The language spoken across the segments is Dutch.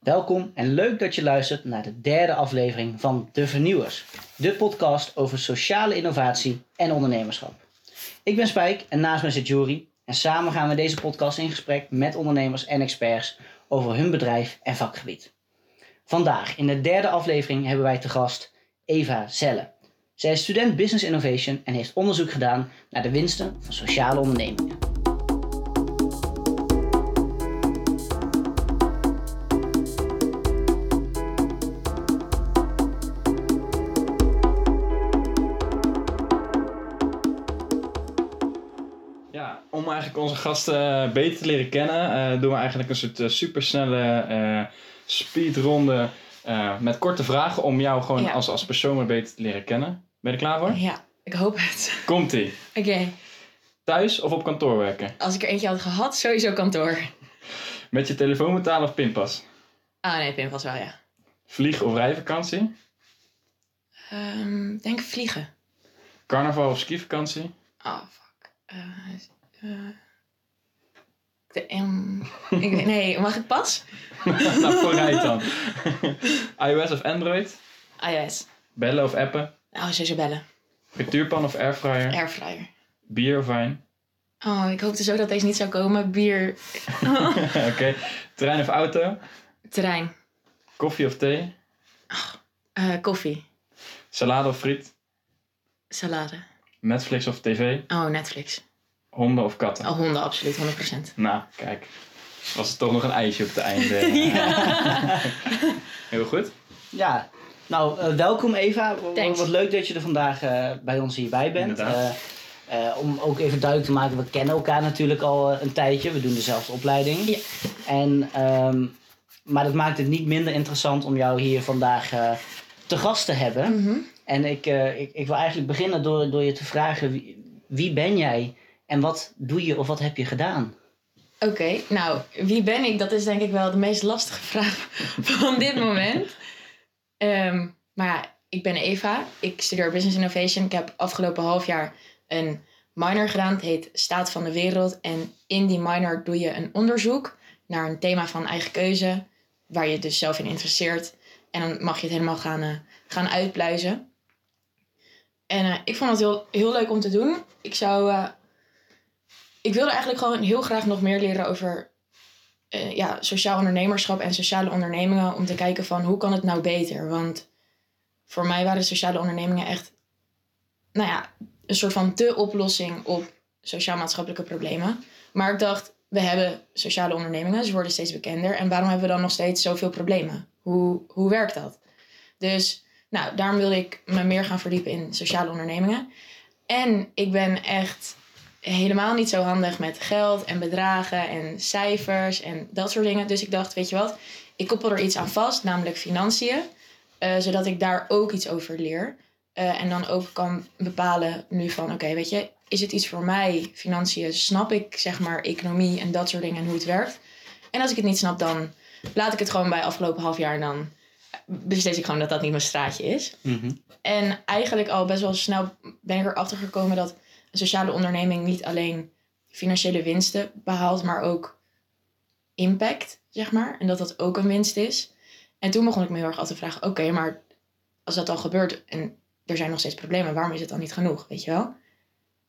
Welkom en leuk dat je luistert naar de derde aflevering van De Vernieuwers, de podcast over sociale innovatie en ondernemerschap. Ik ben Spijk en naast mij zit Jury en samen gaan we deze podcast in gesprek met ondernemers en experts over hun bedrijf en vakgebied. Vandaag in de derde aflevering hebben wij te gast Eva Zelle. Zij is student Business Innovation en heeft onderzoek gedaan naar de winsten van sociale ondernemingen. Onze gasten eh, beter te leren kennen, eh, doen we eigenlijk een soort eh, supersnelle speedronde met korte vragen om jou gewoon Ja. als, als persoon wat beter te leren kennen. Ben je er klaar voor? Ja, ik hoop het. Komt-ie. Oké, Thuis of op kantoor werken? als ik er eentje had gehad, sowieso kantoor. Met je telefoon betalen of pinpas? Ah nee, pinpas wel, ja. Vlieg- of rijvakantie? Ehm denk vliegen. Carnaval of skivakantie? Oh, fuck. De, em, ik, nee, mag ik pas? nou, vooruit dan. iOS of Android? iOS. Bellen of appen? Nou, sowieso bellen. Frituurpan of airfryer? Airfryer. Bier of wijn? Oh, ik hoopte zo dat deze niet zou komen. Bier. Oké. Trein of auto? Terrein. Koffie of thee? Eh, koffie. Salade of friet? Salade. Netflix of tv? Oh, Netflix. Honden of katten? Oh, honden, absoluut, 100%. Nou, kijk. Was er toch nog een ijsje op het einde. Heel goed. Ja, nou eh, welkom Eva. Thanks. Wat leuk dat je er vandaag eh, bij ons hierbij bent. Inderdaad. Eh, eh, om ook even duidelijk te maken, we kennen elkaar natuurlijk al een tijdje. We doen dezelfde opleiding. Ja. En, ehm, maar dat maakt het niet minder interessant om jou hier vandaag eh, te gast te hebben. Mhm. En ik, eh, ik, ik wil eigenlijk beginnen door, door je te vragen, wie, wie ben jij en wat doe je of wat heb je gedaan? Oké, nou, wie ben ik? Dat is denk ik wel de meest lastige vraag van dit moment. Ehm, maar ja, ik ben Eva. Ik studeer Business Innovation. Ik heb afgelopen half jaar een minor gedaan. Het heet Staat van de Wereld. En in die minor doe je een onderzoek naar een thema van eigen keuze. Waar je dus zelf in interesseert. En dan mag je het helemaal gaan, eh, gaan uitpluizen. En eh, ik vond het heel, heel leuk om te doen. Ik zou... eh, ik wilde eigenlijk gewoon heel graag nog meer leren over eh, ja, sociaal ondernemerschap en sociale ondernemingen. Om te kijken van hoe kan het nou beter? Want voor mij waren sociale ondernemingen echt, nou ja, een soort van de oplossing op sociaal-maatschappelijke problemen. Maar ik dacht, we hebben sociale ondernemingen, ze worden steeds bekender. En waarom hebben we dan nog steeds zoveel problemen? Hoe, hoe werkt dat? Dus nou, daarom wilde ik me meer gaan verdiepen in sociale ondernemingen. En ik ben echt helemaal niet zo handig met geld en bedragen en cijfers en dat soort dingen. Dus ik dacht, weet je wat, ik koppel er iets aan vast, namelijk financiën. eh, zodat ik daar ook iets over leer. Eh, en dan ook kan bepalen nu van, oké, weet je, is het iets voor mij? Financiën, snap ik zeg maar economie en dat soort dingen en hoe het werkt. En als ik het niet snap, dan laat ik het gewoon bij afgelopen half jaar en dan beslis ik gewoon dat dat niet mijn straatje is. En eigenlijk al best wel snel ben ik erachter gekomen dat sociale onderneming niet alleen financiële winsten behaalt, maar ook impact, zeg maar. En dat dat ook een winst is. En toen begon ik me heel erg af te vragen: oké, maar als dat al gebeurt en er zijn nog steeds problemen, waarom is het dan niet genoeg? Weet je wel?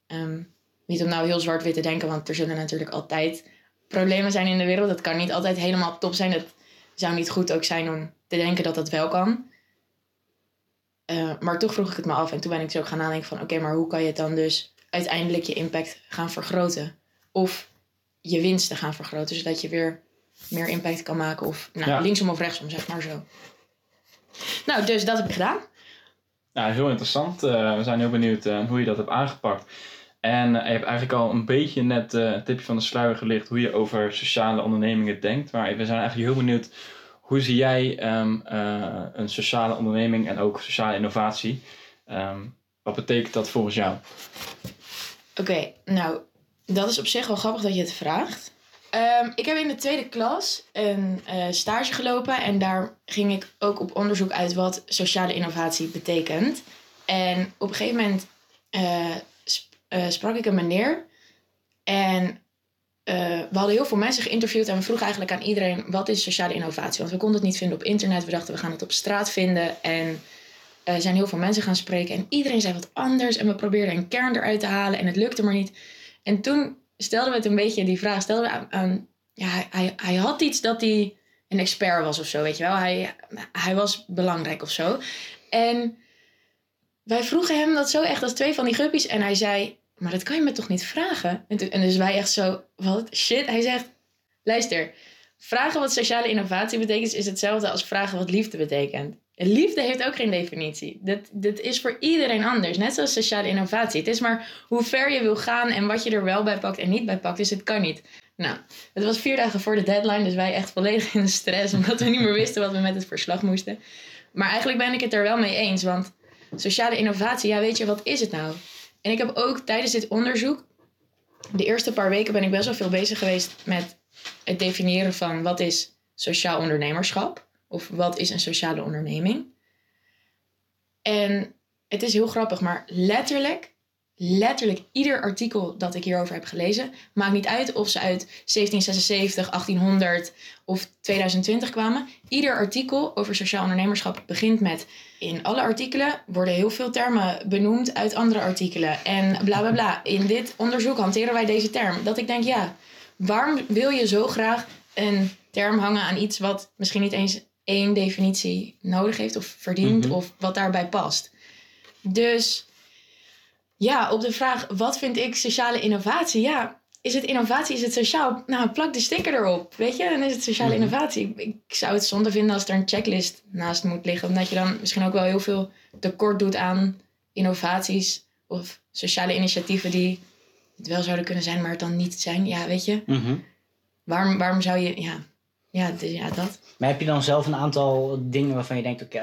Ehm, niet om nou heel zwart-wit te denken, want er zullen natuurlijk altijd problemen zijn in de wereld. Dat kan niet altijd helemaal top zijn. Het zou niet goed ook zijn om te denken dat dat wel kan. Eh, maar toch vroeg ik het me af en toen ben ik zo ook gaan nadenken van... oké, maar hoe kan je het dan dus uiteindelijk je impact gaan vergroten? Of je winsten gaan vergroten, zodat je weer meer impact kan maken. Of nou, Ja. linksom of rechtsom, zeg maar zo. Nou, dus dat heb ik gedaan. Ja, heel interessant. Eh, we zijn heel benieuwd eh, hoe je dat hebt aangepakt. En eh, je hebt eigenlijk al een beetje net een tipje van de sluier gelicht hoe je over sociale ondernemingen denkt. Maar we zijn eigenlijk heel benieuwd hoe zie jij ehm, eh, een sociale onderneming en ook sociale innovatie? Ehm, wat betekent dat volgens jou? Oké, nou, dat is op zich wel grappig dat je het vraagt. Ehm, ik heb in de tweede klas een eh, stage gelopen en daar ging ik ook op onderzoek uit wat sociale innovatie betekent. En op een gegeven moment eh, eh, sprak ik een meneer en we hadden heel veel mensen geïnterviewd en we vroegen eigenlijk aan iedereen wat is sociale innovatie? Want we konden het niet vinden op internet. We dachten we gaan het op straat vinden. En er zijn heel veel mensen gaan spreken en iedereen zei wat anders. En we probeerden een kern eruit te halen en het lukte maar niet. En toen stelden we het een beetje die vraag. Stelden we aan, ja, hij, hij, had iets dat hij een expert was of zo, weet je wel. Hij, hij was belangrijk of zo. En wij vroegen hem dat zo echt als twee van die guppies. En hij zei, maar dat kan je me toch niet vragen? En, en dus wij echt zo, wat shit? Hij zegt, luister, vragen wat sociale innovatie betekent... is hetzelfde als vragen wat liefde betekent. En liefde heeft ook geen definitie. Dat, dat is voor iedereen anders. Net zoals sociale innovatie. Het is maar hoe ver je wil gaan en wat je er wel bij pakt en niet bij pakt. Dus het kan niet. Nou, het was vier dagen voor de deadline. Dus wij echt volledig in de stress. Omdat we niet meer wisten wat we met het verslag moesten. Maar eigenlijk ben ik het er wel mee eens. Want sociale innovatie, ja weet je, wat is het nou? En ik heb ook tijdens dit onderzoek... De eerste paar weken ben ik best wel veel bezig geweest met het definiëren van wat is sociaal ondernemerschap. Of wat is een sociale onderneming. En het is heel grappig, maar letterlijk, letterlijk ieder artikel dat ik hierover heb gelezen, maakt niet uit of ze uit 1776, 1800 of 2020 kwamen. Ieder artikel over sociaal ondernemerschap begint met in alle artikelen worden heel veel termen benoemd uit andere artikelen. En bla bla bla. In dit onderzoek hanteren wij deze term. Dat ik denk, ja, waarom wil je zo graag een term hangen aan iets wat misschien niet eens één definitie nodig heeft of verdient Mhm. of wat daarbij past? Dus ja, op de vraag wat vind ik sociale innovatie? Ja, is het innovatie? Is het sociaal? Nou, plak de sticker erop. Weet je, dan is het sociale Mhm. innovatie. Ik, ik zou het zonde vinden als er een checklist naast moet liggen. Omdat je dan misschien ook wel heel veel tekort doet aan innovaties of sociale initiatieven die het wel zouden kunnen zijn, maar het dan niet zijn. Ja, weet je, Mhm. waarom, waarom zou je. Ja, ja, dus ja, dat. Maar heb je dan zelf een aantal dingen waarvan je denkt, oké,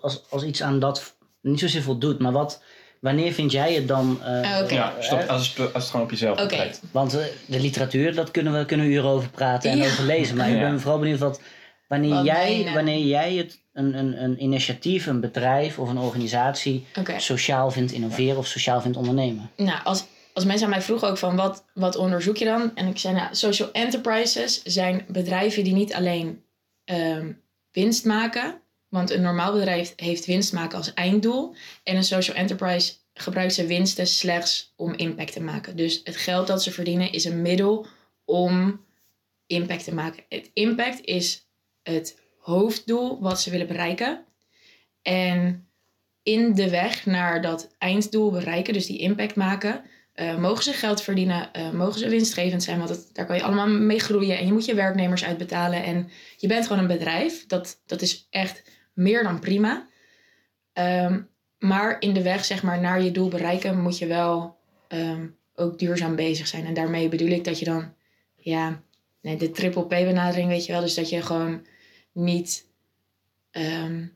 als, als iets aan dat niet zozeer voldoet, maar wat, wanneer vind jij het dan... eh, oké. Ja, eh, stop, als, het, als het gewoon op jezelf Oké. betrekt. Want eh, de literatuur, dat kunnen we, kunnen we uren over praten en Ja. over lezen. Maar ik ben vooral benieuwd wat, wanneer, Wat jij, mijn, eh, wanneer jij het een, een, een initiatief, een bedrijf of een organisatie sociaal vindt innoveren of sociaal vindt ondernemen. Nou, als, als mensen aan mij vroegen ook van wat, wat onderzoek je dan? En ik zei, nou, social enterprises zijn bedrijven die niet alleen ehm, winst maken. Want een normaal bedrijf heeft winst maken als einddoel. En een social enterprise gebruikt zijn winsten slechts om impact te maken. Dus het geld dat ze verdienen is een middel om impact te maken. Het impact is het hoofddoel wat ze willen bereiken. En in de weg naar dat einddoel bereiken, dus die impact maken, eh, mogen ze geld verdienen, eh, mogen ze winstgevend zijn, want het- daar kan je allemaal mee groeien en je moet je werknemers uitbetalen en je bent gewoon een bedrijf. Dat, dat is echt meer dan prima. Ehm, maar in de weg zeg maar, naar je doel bereiken moet je wel ehm, ook duurzaam bezig zijn. En daarmee bedoel ik dat je dan, ja, nee, de triple P-benadering, weet je wel, dus dat je gewoon niet, ehm,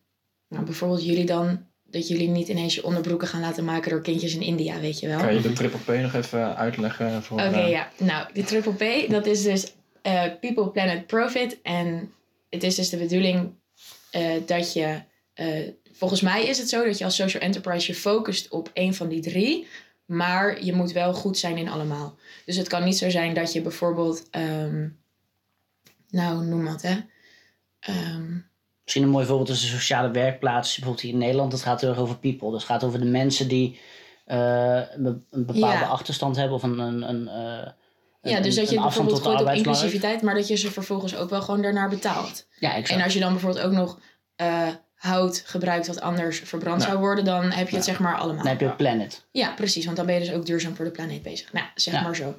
nou, bijvoorbeeld jullie dan dat jullie niet ineens je onderbroeken gaan laten maken door kindjes in India, weet je wel. Kan je de triple P nog even uitleggen? Voor, Oké, eh, ja. Nou, de triple P, dat is dus eh, People, Planet, Profit. En het is dus de bedoeling eh, dat je... volgens mij is het zo dat je als social enterprise je focust op één van die drie. Maar je moet wel goed zijn in allemaal. Dus het kan niet zo zijn dat je bijvoorbeeld... ehm, nou, noem wat, hè. Ehm, Misschien een mooi voorbeeld is de sociale werkplaats. Bijvoorbeeld hier in Nederland, dat gaat heel erg over people. Dus het gaat over de mensen die eh, een be- een bepaalde Ja. achterstand hebben of een, een, een, eh, ja, een- dus dat je bijvoorbeeld gooit op inclusiviteit... maar dat je ze vervolgens ook wel gewoon daarnaar betaalt. Ja, exact. En als je dan bijvoorbeeld ook nog eh, hout gebruikt wat anders verbrand zou worden, dan heb je het zeg maar allemaal. Dan heb je ook Planet. Ja, precies, want dan ben je dus ook duurzaam voor de planeet bezig. Nou, zeg Ja. maar zo.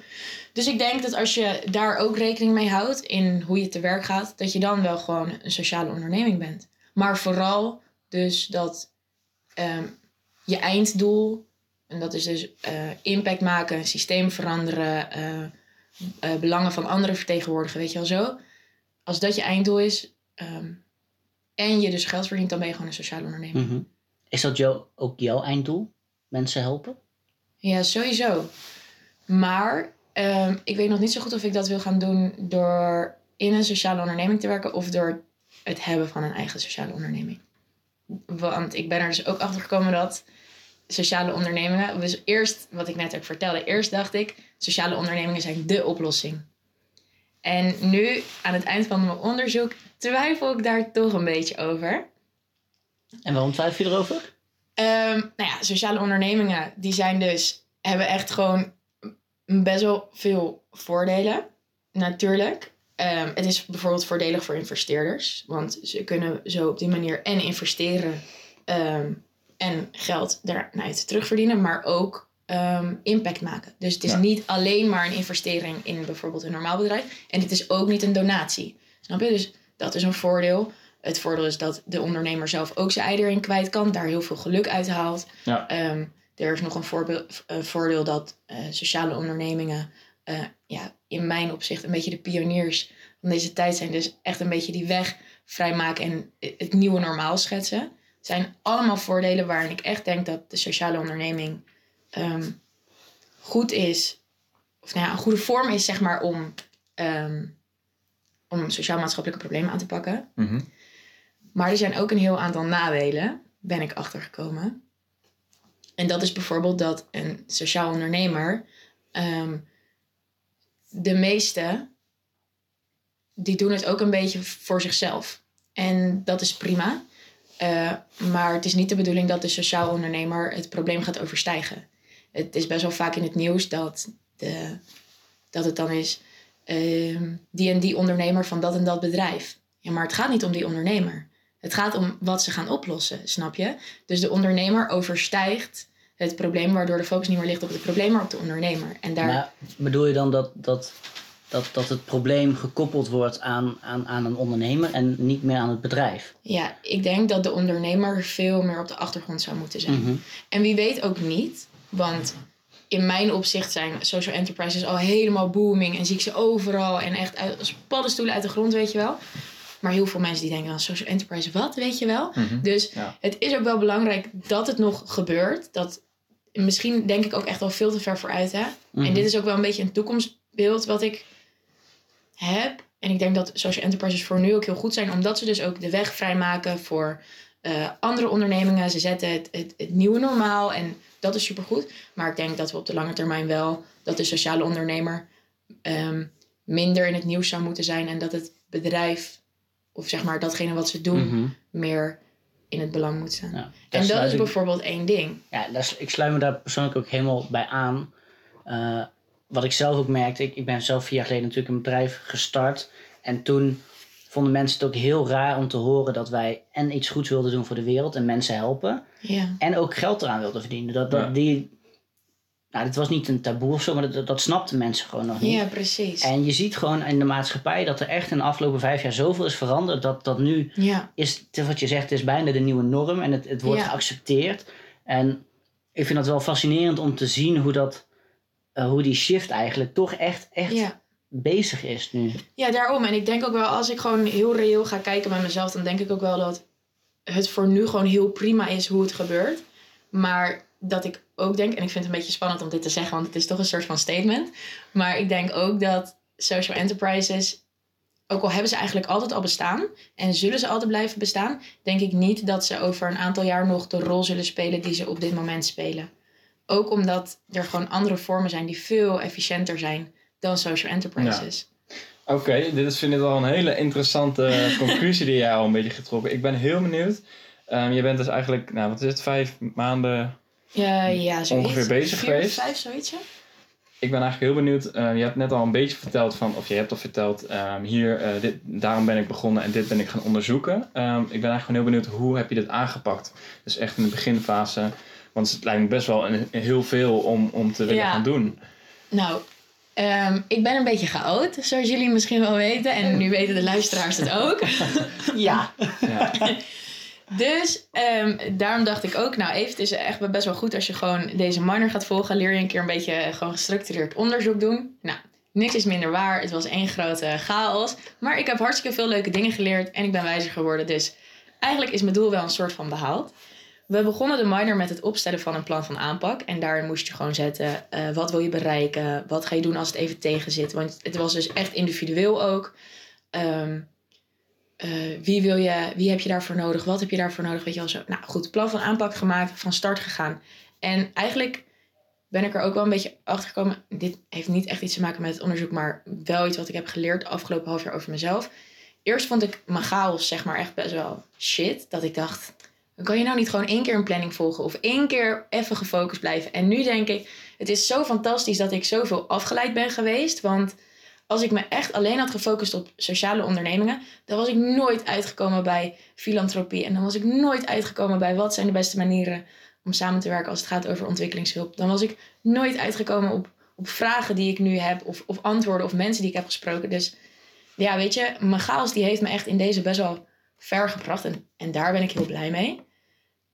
Dus ik denk dat als je daar ook rekening mee houdt in hoe je te werk gaat, dat je dan wel gewoon een sociale onderneming bent. Maar vooral dus dat ehm, je einddoel, en dat is dus eh, impact maken, systeem veranderen, eh, eh, belangen van anderen vertegenwoordigen, weet je wel zo. Als dat je einddoel is ehm, en je dus geld verdient, dan ben je gewoon een sociale onderneming. Mhm. Is dat jou, ook jouw einddoel? Mensen helpen? Ja, sowieso. Maar ehm, ik weet nog niet zo goed of ik dat wil gaan doen door in een sociale onderneming te werken of door het hebben van een eigen sociale onderneming. Want ik ben er dus ook achter gekomen dat sociale ondernemingen. Dus eerst, wat ik net ook vertelde, eerst dacht ik, sociale ondernemingen zijn dé oplossing. En nu, aan het eind van mijn onderzoek, twijfel ik daar toch een beetje over. En waarom twijfel je erover? Ehm, nou ja, sociale ondernemingen, die zijn dus, hebben echt gewoon best wel veel voordelen. Natuurlijk. Ehm, het is bijvoorbeeld voordelig voor investeerders. Want ze kunnen zo op die manier en investeren ehm, en geld daaruit terugverdienen. Maar ook impact maken. Dus het is Ja. niet alleen maar een investering in bijvoorbeeld een normaal bedrijf. En het is ook niet een donatie. Snap je? Dus dat is een voordeel. Het voordeel is dat de ondernemer zelf ook zijn ei erin kwijt kan. Daar heel veel geluk uit haalt. Ja. Ehm, er is nog een voordeel dat eh, sociale ondernemingen... eh, ja, in mijn opzicht een beetje de pioniers van deze tijd zijn. Dus echt een beetje die weg vrijmaken en het nieuwe normaal schetsen. Het zijn allemaal voordelen waarin ik echt denk dat de sociale onderneming ehm, goed is. Of nou ja, een goede vorm is, zeg maar, om, ehm, om sociaal-maatschappelijke problemen aan te pakken. Mhm. Maar er zijn ook een heel aantal nadelen, ben ik achtergekomen. En dat is bijvoorbeeld dat een sociaal ondernemer, ehm, de meeste, die doen het ook een beetje voor zichzelf. En dat is prima. Eh, maar het is niet de bedoeling dat de sociaal ondernemer het probleem gaat overstijgen. Het is best wel vaak in het nieuws dat, de, dat het dan is ehm, die en die ondernemer van dat en dat bedrijf. Ja, maar het gaat niet om die ondernemer. Het gaat om wat ze gaan oplossen, snap je? Dus de ondernemer overstijgt het probleem, waardoor de focus niet meer ligt op het probleem, maar op de ondernemer. En daar, Maar bedoel je dan dat, dat, dat, dat het probleem gekoppeld wordt aan, aan, aan een ondernemer en niet meer aan het bedrijf? ja, ik denk dat de ondernemer veel meer op de achtergrond zou moeten zijn. Mhm. En wie weet ook niet, want in mijn opzicht zijn social enterprises al helemaal booming en zie ik ze overal en echt uit, als paddenstoelen uit de grond, weet je wel. Maar heel veel mensen die denken dan social enterprise, wat, weet je wel? Mhm. Dus Ja. het is ook wel belangrijk dat het nog gebeurt. Dat, misschien denk ik ook echt al veel te ver vooruit, hè? Mhm. En dit is ook wel een beetje een toekomstbeeld wat ik heb. En ik denk dat social enterprises voor nu ook heel goed zijn, omdat ze dus ook de weg vrijmaken voor eh, andere ondernemingen. Ze zetten het, het, het nieuwe normaal en dat is supergoed. Maar ik denk dat we op de lange termijn wel, dat de sociale ondernemer ehm, minder in het nieuws zou moeten zijn en dat het bedrijf, of zeg maar datgene wat ze doen, Mhm. meer in het belang moet staan. Ja, daar en dat is ik- bijvoorbeeld één ding. Ja, is- ik sluit me daar persoonlijk ook helemaal bij aan. Eh, wat ik zelf ook merkte, ik, ik ben zelf vier jaar geleden natuurlijk een bedrijf gestart. En toen vonden mensen het ook heel raar om te horen dat wij en iets goeds wilden doen voor de wereld en mensen helpen. Ja. En ook geld eraan wilden verdienen. Dat, dat, Ja. die, nou, dit was niet een taboe of zo, maar dat, dat snapten mensen gewoon nog niet. ja, precies. En je ziet gewoon in de maatschappij dat er echt in de afgelopen vijf jaar zoveel is veranderd. Dat, dat nu Ja, is, wat je zegt, het is bijna de nieuwe norm en het, het wordt Ja. geaccepteerd. En ik vind dat wel fascinerend om te zien hoe, dat, eh, hoe die shift eigenlijk toch echt, echt ja. Bezig is nu. ja, daarom. En ik denk ook wel, als ik gewoon heel reëel ga kijken bij mezelf, dan denk ik ook wel dat het voor nu gewoon heel prima is hoe het gebeurt. Maar dat ik ook denk, en ik vind het een beetje spannend om dit te zeggen, want het is toch een soort van statement. Maar ik denk ook dat social enterprises, ook al hebben ze eigenlijk altijd al bestaan en zullen ze altijd blijven bestaan, denk ik niet dat ze over een aantal jaar nog de rol zullen spelen die ze op dit moment spelen. Ook omdat er gewoon andere vormen zijn die veel efficiënter zijn dan social enterprises. Oké, dit is vind ik al een hele interessante conclusie die jij al een beetje getrokken. Ik ben heel benieuwd. Ehm, je bent dus eigenlijk, nou wat is het, vijf maanden. Ja, ja, zoiets. Ongeveer bezig Vier, geweest? Vijf, zoiets. ja. Ik ben eigenlijk heel benieuwd. eh, je hebt net al een beetje verteld van, of je hebt al verteld, ehm, hier, eh, dit, daarom ben ik begonnen en dit ben ik gaan onderzoeken. Ehm, ik ben eigenlijk gewoon heel benieuwd, hoe heb je dit aangepakt? Dus echt in de beginfase. Want het lijkt me best wel een, heel veel om, om te willen Ja. gaan doen. Nou, ehm, ik ben een beetje chaot, zoals jullie misschien wel weten. En nu weten de luisteraars het ook. Ja. Ja. Dus ehm, daarom dacht ik ook, nou even, het is echt best wel goed als je gewoon deze minor gaat volgen. Leer je een keer een beetje gewoon gestructureerd onderzoek doen. Nou, niks is minder waar. Het was één grote chaos. Maar ik heb hartstikke veel leuke dingen geleerd en ik ben wijzer geworden. Dus eigenlijk is mijn doel wel een soort van behaald. We begonnen de minor met het opstellen van een plan van aanpak. En daarin moest je gewoon zetten, eh, wat wil je bereiken? Wat ga je doen als het even tegen zit? Want het was dus echt individueel ook. Ehm, eh, wie, wil je, wie heb je daarvoor nodig? Wat heb je daarvoor nodig? Weet je wel zo. Nou goed, plan van aanpak gemaakt, van start gegaan. En eigenlijk ben ik er ook wel een beetje achter gekomen. Dit heeft niet echt iets te maken met het onderzoek, maar wel iets wat ik heb geleerd afgelopen half jaar over mezelf. Eerst vond ik mijn chaos, zeg maar, echt best wel shit. Dat ik dacht, kan je nou niet gewoon één keer een planning volgen of één keer even gefocust blijven? En nu denk ik, het is zo fantastisch dat ik zoveel afgeleid ben geweest. Want als ik me echt alleen had gefocust op sociale ondernemingen, dan was ik nooit uitgekomen bij filantropie. En dan was ik nooit uitgekomen bij wat zijn de beste manieren om samen te werken als het gaat over ontwikkelingshulp. Dan was ik nooit uitgekomen op, op vragen die ik nu heb of, of antwoorden of mensen die ik heb gesproken. Dus ja, weet je, mijn chaos die heeft me echt in deze best wel ver gebracht. En, en daar ben ik heel blij mee.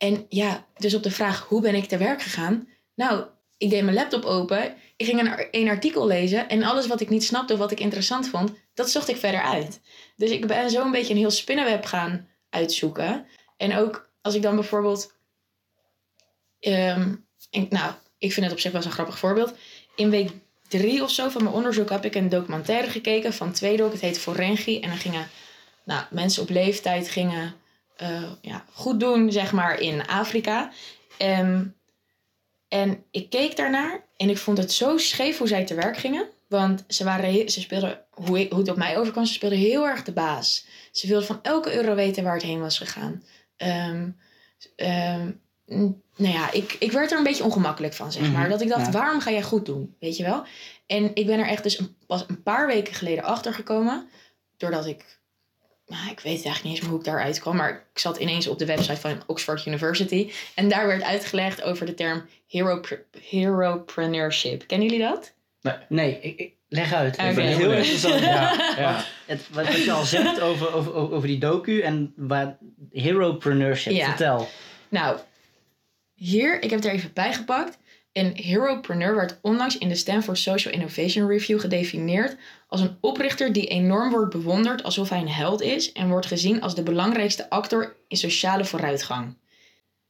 En ja, dus op de vraag hoe ben ik te werk gegaan? Nou, ik deed mijn laptop open. Ik ging een, een artikel lezen. En alles wat ik niet snapte of wat ik interessant vond, dat zocht ik verder uit. Dus ik ben zo een beetje een heel spinnenweb gaan uitzoeken. En ook als ik dan bijvoorbeeld. Um, nou, ik vind het op zich wel een grappig voorbeeld. In week drie of zo van mijn onderzoek heb ik een documentaire gekeken van Tweedok. Het heet Forengi. En dan gingen nou, mensen op leeftijd gingen uh, ja, goed doen, zeg maar, in Afrika. Um, en ik keek daarnaar en ik vond het zo scheef hoe zij te werk gingen. Want ze, waren, ze speelden, hoe, ik, hoe het op mij overkwam, ze speelden heel erg de baas. Ze wilden van elke euro weten waar het heen was gegaan. Um, um, nou ja, ik, ik werd er een beetje ongemakkelijk van, zeg maar. Mhm, dat ik dacht, waarom ga jij goed doen? Weet je wel? En ik ben er echt dus een, pas een paar weken geleden achter gekomen. Doordat ik ik weet eigenlijk niet eens hoe ik daaruit kwam, maar ik zat ineens op de website van Oxford University. En daar werd uitgelegd over de term hero, heropreneurship. Kennen jullie dat? Nee, nee ik, leg uit. Okay. Ik het heel interessant. ja, ja. Het, wat, wat, je al zegt over, over, over die docu en waar heropreneurship, ja. vertel. Nou, hier, ik heb het er even bijgepakt. Een heropreneur werd onlangs in de Stanford Social Innovation Review gedefinieerd als een oprichter die enorm wordt bewonderd alsof hij een held is en wordt gezien als de belangrijkste actor in sociale vooruitgang.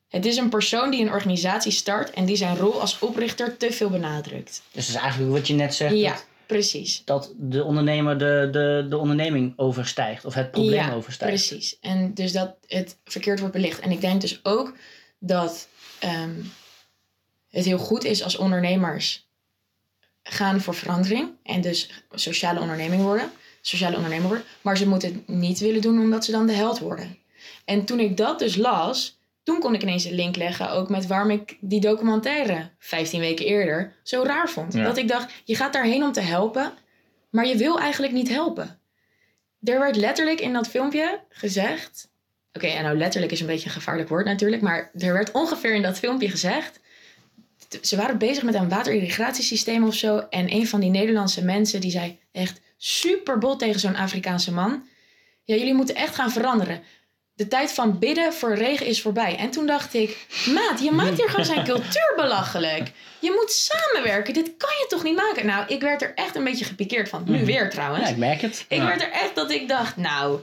Het is een persoon die een organisatie start en die zijn rol als oprichter te veel benadrukt. Dus dat is eigenlijk wat je net zegt. Ja, precies. Dat de ondernemer de, de, de onderneming overstijgt of het probleem ja, overstijgt. Precies. En dus dat het verkeerd wordt belicht. En ik denk dus ook dat um, het heel goed is als ondernemers gaan voor verandering en dus sociale onderneming worden, sociale ondernemer worden, maar ze moeten het niet willen doen omdat ze dan de held worden. En toen ik dat dus las, toen kon ik ineens een link leggen ook met waarom ik die documentaire 15 weken eerder zo raar vond. Dat ik dacht, je gaat daarheen om te helpen, maar je wil eigenlijk niet helpen. Er werd letterlijk in dat filmpje gezegd. Oké, en nou letterlijk is een beetje een gevaarlijk woord natuurlijk, maar er werd ongeveer in dat filmpje gezegd ze waren bezig met een waterirrigatiesysteem of zo. En een van die Nederlandse mensen die zei echt super bot tegen zo'n Afrikaanse man. Ja, jullie moeten echt gaan veranderen. De tijd van bidden voor regen is voorbij. En toen dacht ik, maat, je maakt hier gewoon zijn cultuur belachelijk. Je moet samenwerken. Dit kan je toch niet maken? Nou, ik werd er echt een beetje gepikeerd van. Nu mhm. weer trouwens. Ja, ik merk het. Ik werd er echt dat ik dacht, nou,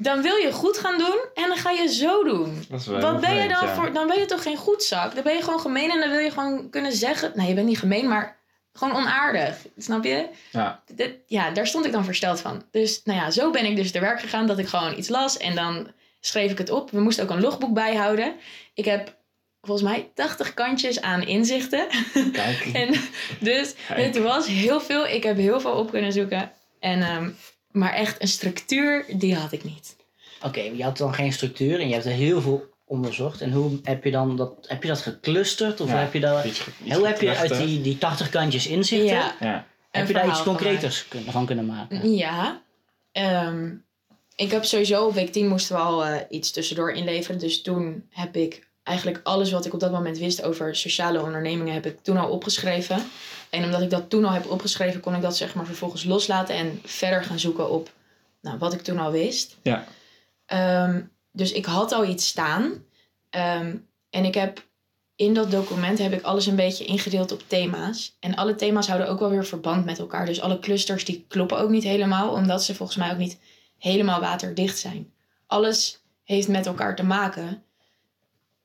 dan wil je goed gaan doen en dan ga je zo doen. Wat ben je dan voor? Dan ben je toch geen goedzak? Dan ben je gewoon gemeen en dan wil je gewoon kunnen zeggen. Nou, je bent niet gemeen, maar gewoon onaardig. Snap je? Ja. Ja, daar stond ik dan versteld van. Dus nou ja, zo ben ik dus te werk gegaan dat ik gewoon iets las en dan schreef ik het op. We moesten ook een logboek bijhouden. Ik heb volgens mij 80 kantjes aan inzichten. Kijk. en dus het was heel veel. Ik heb heel veel op kunnen zoeken. En um, maar echt een structuur, die had ik niet. Oké, je had dan geen structuur en je hebt er heel veel onderzocht. En hoe heb je dan dat, heb je dat geclusterd? Of heb je dat, hoe heb je uit die, die 80 kantjes inzichten? Ja. ja. Heb je daar iets concreters van kunnen maken? Ja. Ehm, ik heb sowieso op week 10 moesten we al uh, iets tussendoor inleveren. Dus toen heb ik eigenlijk alles wat ik op dat moment wist over sociale ondernemingen, heb ik toen al opgeschreven. En omdat ik dat toen al heb opgeschreven, kon ik dat zeg maar vervolgens loslaten en verder gaan zoeken op nou, wat ik toen al wist. Ja. Ehm, dus ik had al iets staan. Ehm, en ik heb in dat document heb ik alles een beetje ingedeeld op thema's. En alle thema's houden ook wel weer verband met elkaar. Dus alle clusters die kloppen ook niet helemaal, omdat ze volgens mij ook niet helemaal waterdicht zijn. Alles heeft met elkaar te maken.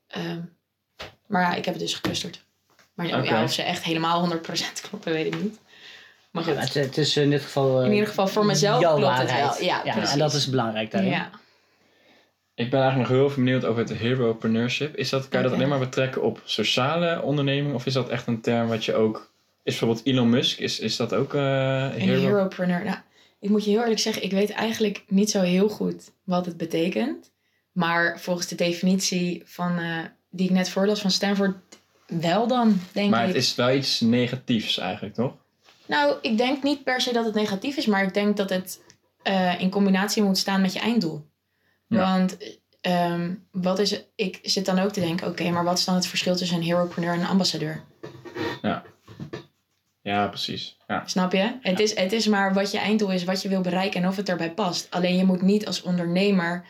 Ehm, maar ja, ik heb het dus geclusterd. Maar ja, of ze echt helemaal 100% kloppen, weet ik niet. Maar goed. Het, het, is in dit geval. in ieder geval voor mezelf klopt het wel. Ja, ja en dat is belangrijk daarin. Ja. Ik ben eigenlijk nog heel veel benieuwd over het heropreneurship. Is dat, kan je dat alleen maar betrekken op sociale ondernemingen? Of is dat echt een term wat je ook... Is bijvoorbeeld Elon Musk, is, is dat ook eh Een hero? heropreneur. Nou, ik moet je heel eerlijk zeggen, ik weet eigenlijk niet zo heel goed wat het betekent. Maar volgens de definitie van, eh, die ik net voorlas van Stanford, wel dan, denk Maar ik. het is wel iets negatiefs eigenlijk, toch? Nou, ik denk niet per se dat het negatief is, maar ik denk dat het eh, in combinatie moet staan met je einddoel. Ja. Want ehm, wat is, ik zit dan ook te denken, oké, maar wat is dan het verschil tussen een heropreneur en een ambassadeur? Ja, precies. Ja. Snap je? Het, is, het is maar wat je einddoel is, wat je wil bereiken en of het erbij past. Alleen je moet niet als ondernemer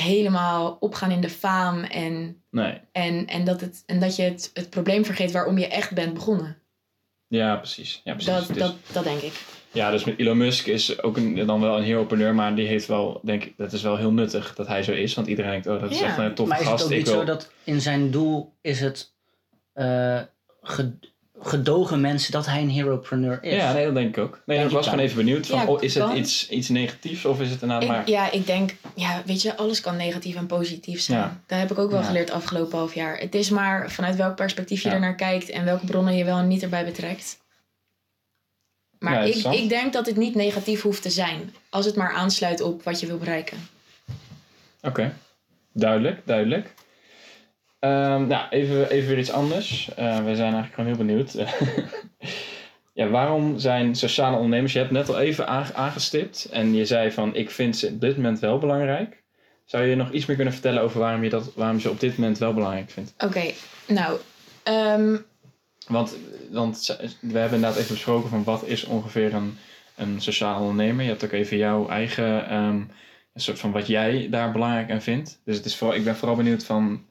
helemaal opgaan in de faam en, Nee. en, en, dat, het, en dat je het, het probleem vergeet waarom je echt bent begonnen. Ja, precies. Ja, precies. Dat, dat, dat denk ik. Ja, dus met Elon Musk is ook een, dan wel een heropreneur, maar die heeft wel, denk ik, dat is wel heel nuttig dat hij zo is. Want iedereen denkt, oh, dat is Ja. echt een toffe Maar is het gast. ook niet wil... zo dat in zijn doel is het eh, ge- gedogen mensen dat hij een heropreneur is? Ja, nee, dat denk ik ook. Nee, Denk ik je was gewoon even benieuwd. Van, Ja, oh, is het kan. iets, iets negatiefs of is het inderdaad Ik, maar... ja, ik denk, ja, weet je, alles kan negatief en positief zijn. Ja. Dat heb ik ook wel Ja. geleerd afgelopen half jaar. Het is maar vanuit welk perspectief je Ja. er naar kijkt en welke bronnen je wel en niet erbij betrekt. Ja, Maar ik, ik denk dat het niet negatief hoeft te zijn. Als het maar aansluit op wat je wil bereiken. Oké, duidelijk, duidelijk. Ehm, nou, even, even weer iets anders. Eh, we zijn eigenlijk gewoon heel benieuwd. ja, waarom zijn sociale ondernemers... Je hebt net al even aange- aangestipt en je zei van... ik vind ze op dit moment wel belangrijk. Zou je nog iets meer kunnen vertellen over waarom je, dat, waarom je ze op dit moment wel belangrijk vindt? Oké, nou, ehm, Want, want we hebben inderdaad even besproken van wat is ongeveer een, een sociaal ondernemer. Je hebt ook even jouw eigen, ehm, een soort van wat jij daar belangrijk aan vindt. Dus het is vooral, ik ben vooral benieuwd van,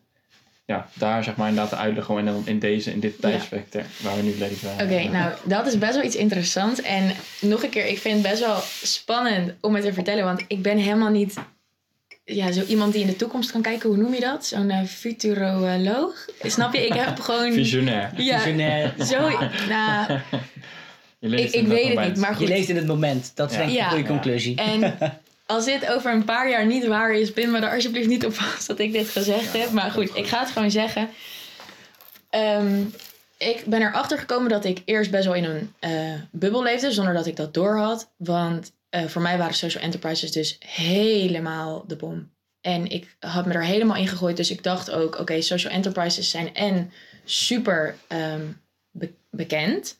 ja, daar zeg maar inderdaad de uitleg gewoon in, in deze, in dit tijdspectrum waar we nu leven. Oké, nou, dat is best wel iets interessants. En nog een keer, ik vind het best wel spannend om het te vertellen. Want ik ben helemaal niet ja, zo iemand die in de toekomst kan kijken. Hoe noem je dat? Zo'n eh, futuroloog? Snap je? Ik heb gewoon... Visionair. Ja, Visionair. zo... Nou, Je leest ik, weet het moment. niet, maar Je goed. leest in het moment. Dat is Ja. denk ik Ja. een goede Ja. conclusie. En als dit over een paar jaar niet waar is, pin me er alsjeblieft niet op vast dat ik dit gezegd Ja, heb. Maar goed, ik ga het gewoon zeggen. Ehm, ik ben erachter gekomen dat ik eerst best wel in een eh, bubbel leefde, zonder dat ik dat door had. Want eh, voor mij waren social enterprises dus helemaal de bom. En ik had me er helemaal in gegooid. Dus ik dacht ook, oké, social enterprises zijn en super ehm, be- bekend.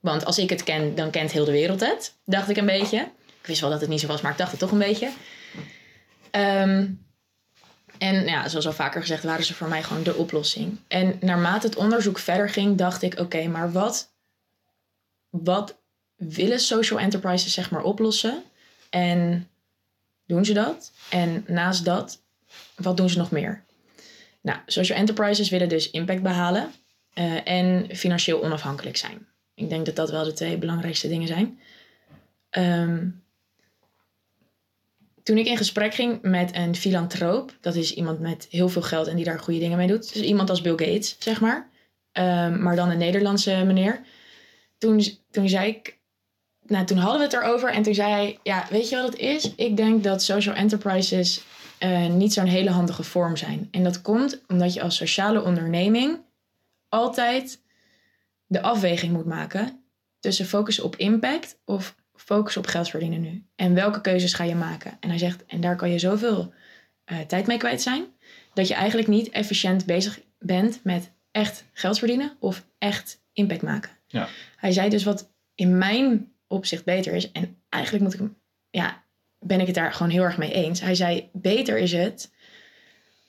Want als ik het ken, dan kent heel de wereld het. Dacht ik een beetje. Ik wist wel dat het niet zo was, maar ik dacht het toch een beetje. Ehm, en ja, zoals al vaker gezegd, waren ze voor mij gewoon de oplossing. En naarmate het onderzoek verder ging, dacht ik: oké, maar wat, wat willen social enterprises zeg maar oplossen? En doen ze dat? En naast dat, wat doen ze nog meer? Nou, social enterprises willen dus impact behalen eh, en financieel onafhankelijk zijn. Ik denk dat dat wel de twee belangrijkste dingen zijn. Ehm, toen ik in gesprek ging met een filantroop, dat is iemand met heel veel geld en die daar goede dingen mee doet. Dus iemand als Bill Gates, zeg maar. Ehm, maar dan een Nederlandse meneer. Toen, toen zei ik, nou toen hadden we het erover en toen zei hij, ja, weet je wat het is? Ik denk dat social enterprises eh, niet zo'n hele handige vorm zijn. En dat komt omdat je als sociale onderneming altijd de afweging moet maken tussen focussen op impact of focussen op geld verdienen nu. En welke keuzes ga je maken? En hij zegt, en daar kan je zoveel eh, tijd mee kwijt zijn, dat je eigenlijk niet efficiënt bezig bent met echt geld verdienen of echt impact maken. Ja. Hij zei dus wat in mijn opzicht beter is, en eigenlijk moet ik hem, ja, ben ik het daar gewoon heel erg mee eens. Hij zei, beter is het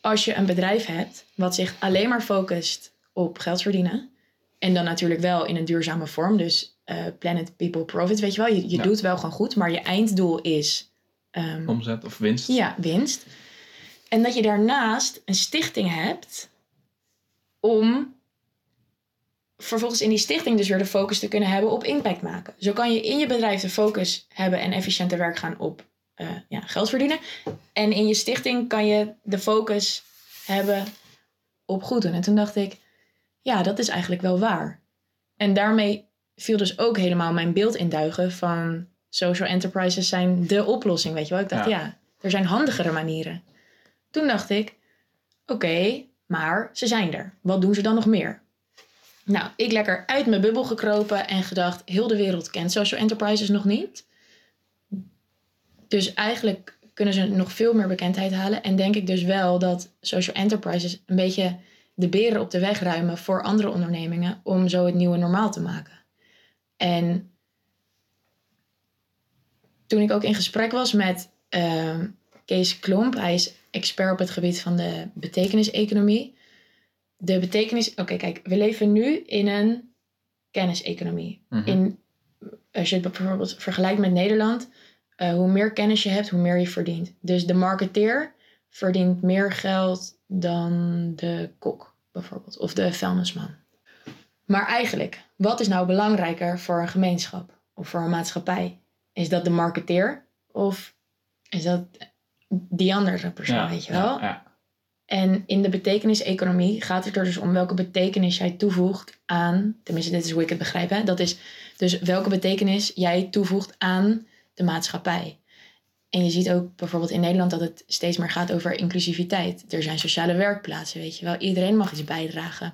als je een bedrijf hebt wat zich alleen maar focust op geld verdienen. En dan natuurlijk wel in een duurzame vorm. Dus eh, planet, people, profit, weet je wel. Je, je Ja. doet wel gewoon goed, maar je einddoel is ehm, Omzet of winst. ja, winst. En dat je daarnaast een stichting hebt om vervolgens in die stichting dus weer de focus te kunnen hebben op impact maken. Zo kan je in je bedrijf de focus hebben en efficiënt te werk gaan op eh, ja, geld verdienen. En in je stichting kan je de focus hebben op goed doen. En toen dacht ik, ja, dat is eigenlijk wel waar. En daarmee viel dus ook helemaal mijn beeld in duigen van social enterprises zijn de oplossing, weet je wel. Ik dacht, Ja. ja, Er zijn handigere manieren. Toen dacht ik, oké, maar ze zijn er. Wat doen ze dan nog meer? Nou, ik lekker uit mijn bubbel gekropen en gedacht, heel de wereld kent social enterprises nog niet. Dus eigenlijk kunnen ze nog veel meer bekendheid halen. En denk ik dus wel dat social enterprises een beetje de beren op de weg ruimen voor andere ondernemingen om zo het nieuwe normaal te maken. En toen ik ook in gesprek was met ehm, Kees Klomp, hij is expert op het gebied van de betekeniseconomie. De betekenis, oké, kijk, we leven nu in een kenniseconomie. Mhm. in, als je het bijvoorbeeld vergelijkt met Nederland, eh, hoe meer kennis je hebt, hoe meer je verdient. Dus de marketeer verdient meer geld dan de kok, bijvoorbeeld, of de vuilnisman. Maar eigenlijk, wat is nou belangrijker voor een gemeenschap of voor een maatschappij? Is dat de marketeer of is dat die andere persoon, Ja, weet je wel? Ja, ja. En in de betekeniseconomie gaat het er dus om welke betekenis jij toevoegt aan, tenminste dit is hoe ik het begrijp, hè? dat is dus welke betekenis jij toevoegt aan de maatschappij. En je ziet ook bijvoorbeeld in Nederland dat het steeds meer gaat over inclusiviteit. Er zijn sociale werkplaatsen, weet je wel. Iedereen mag iets bijdragen.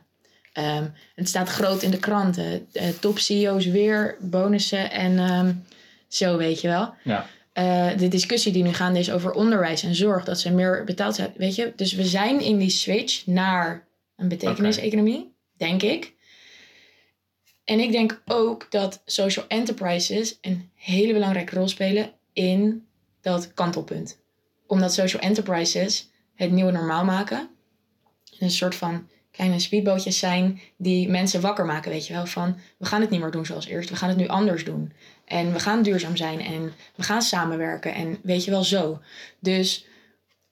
Ehm, het staat groot in de kranten. Eh, top CEO's weer bonussen en ehm, zo, weet je wel. Ja. Eh, de discussie die nu gaande is over onderwijs en zorg, dat ze meer betaald zijn, weet je. Dus we zijn in die switch naar een betekeniseconomie, denk ik. En ik denk ook dat social enterprises een hele belangrijke rol spelen in dat kantelpunt. Omdat social enterprises het nieuwe normaal maken. Een soort van kleine speedbootjes zijn die mensen wakker maken, weet je wel. Van, we gaan het niet meer doen zoals eerst, we gaan het nu anders doen. En we gaan duurzaam zijn en we gaan samenwerken en weet je wel zo. Dus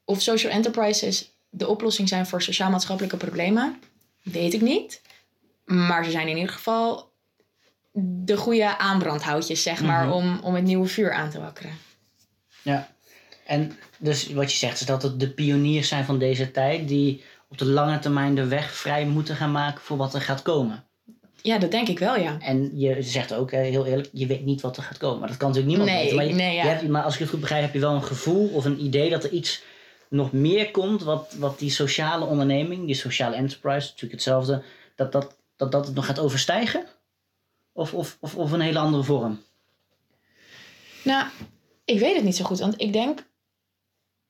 of social enterprises de oplossing zijn voor sociaal-maatschappelijke problemen, weet ik niet. Maar ze zijn in ieder geval de goede aanbrandhoutjes, zeg maar, Mhm. om, om het nieuwe vuur aan te wakkeren. Ja. En dus wat je zegt is dat het de pioniers zijn van deze tijd die op de lange termijn de weg vrij moeten gaan maken voor wat er gaat komen. Ja, dat denk ik wel, ja. En je zegt ook heel eerlijk, je weet niet wat er gaat komen. Dat kan natuurlijk niemand Nee, weten. Maar, je, nee, ja. je hebt, maar als ik het goed begrijp, heb je wel een gevoel of een idee dat er iets nog meer komt wat, wat die sociale onderneming, die sociale enterprise, natuurlijk hetzelfde, dat dat, dat, dat het nog gaat overstijgen? Of, of, of, of een hele andere vorm? Nou, ik weet het niet zo goed. Want ik denk...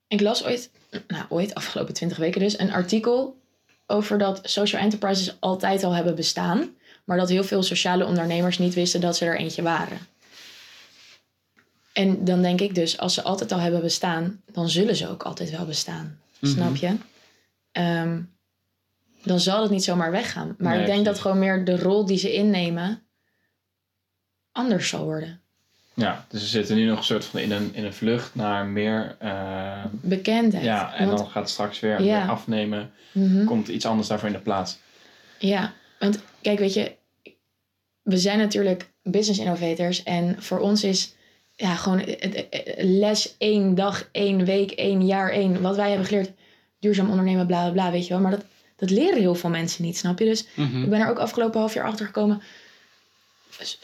Ik las ooit, nou ooit, afgelopen twintig weken dus, een artikel over dat social enterprises altijd al hebben bestaan. Maar dat heel veel sociale ondernemers niet wisten dat ze er eentje waren. En dan denk ik dus, als ze altijd al hebben bestaan, dan zullen ze ook altijd wel bestaan. Mhm. Snap je? Ehm, dan zal het niet zomaar weggaan. Maar Nee, ik denk dat gewoon meer de rol die ze innemen anders zal worden. Ja, dus we zitten nu nog een soort van in een, in een vlucht naar meer. eh, Bekendheid. ja, en Want- dan gaat het straks weer, Ja. weer afnemen. Mhm. Komt iets anders daarvoor in de plaats. Ja, want kijk, weet je, we zijn natuurlijk business innovators en voor ons is ja, gewoon les één dag, één week, één jaar, één. Wat wij hebben geleerd, duurzaam ondernemen, bla bla bla, weet je wel. Maar dat, dat leren heel veel mensen niet, snap je? Dus Mhm. ik ben er ook afgelopen half jaar achter gekomen.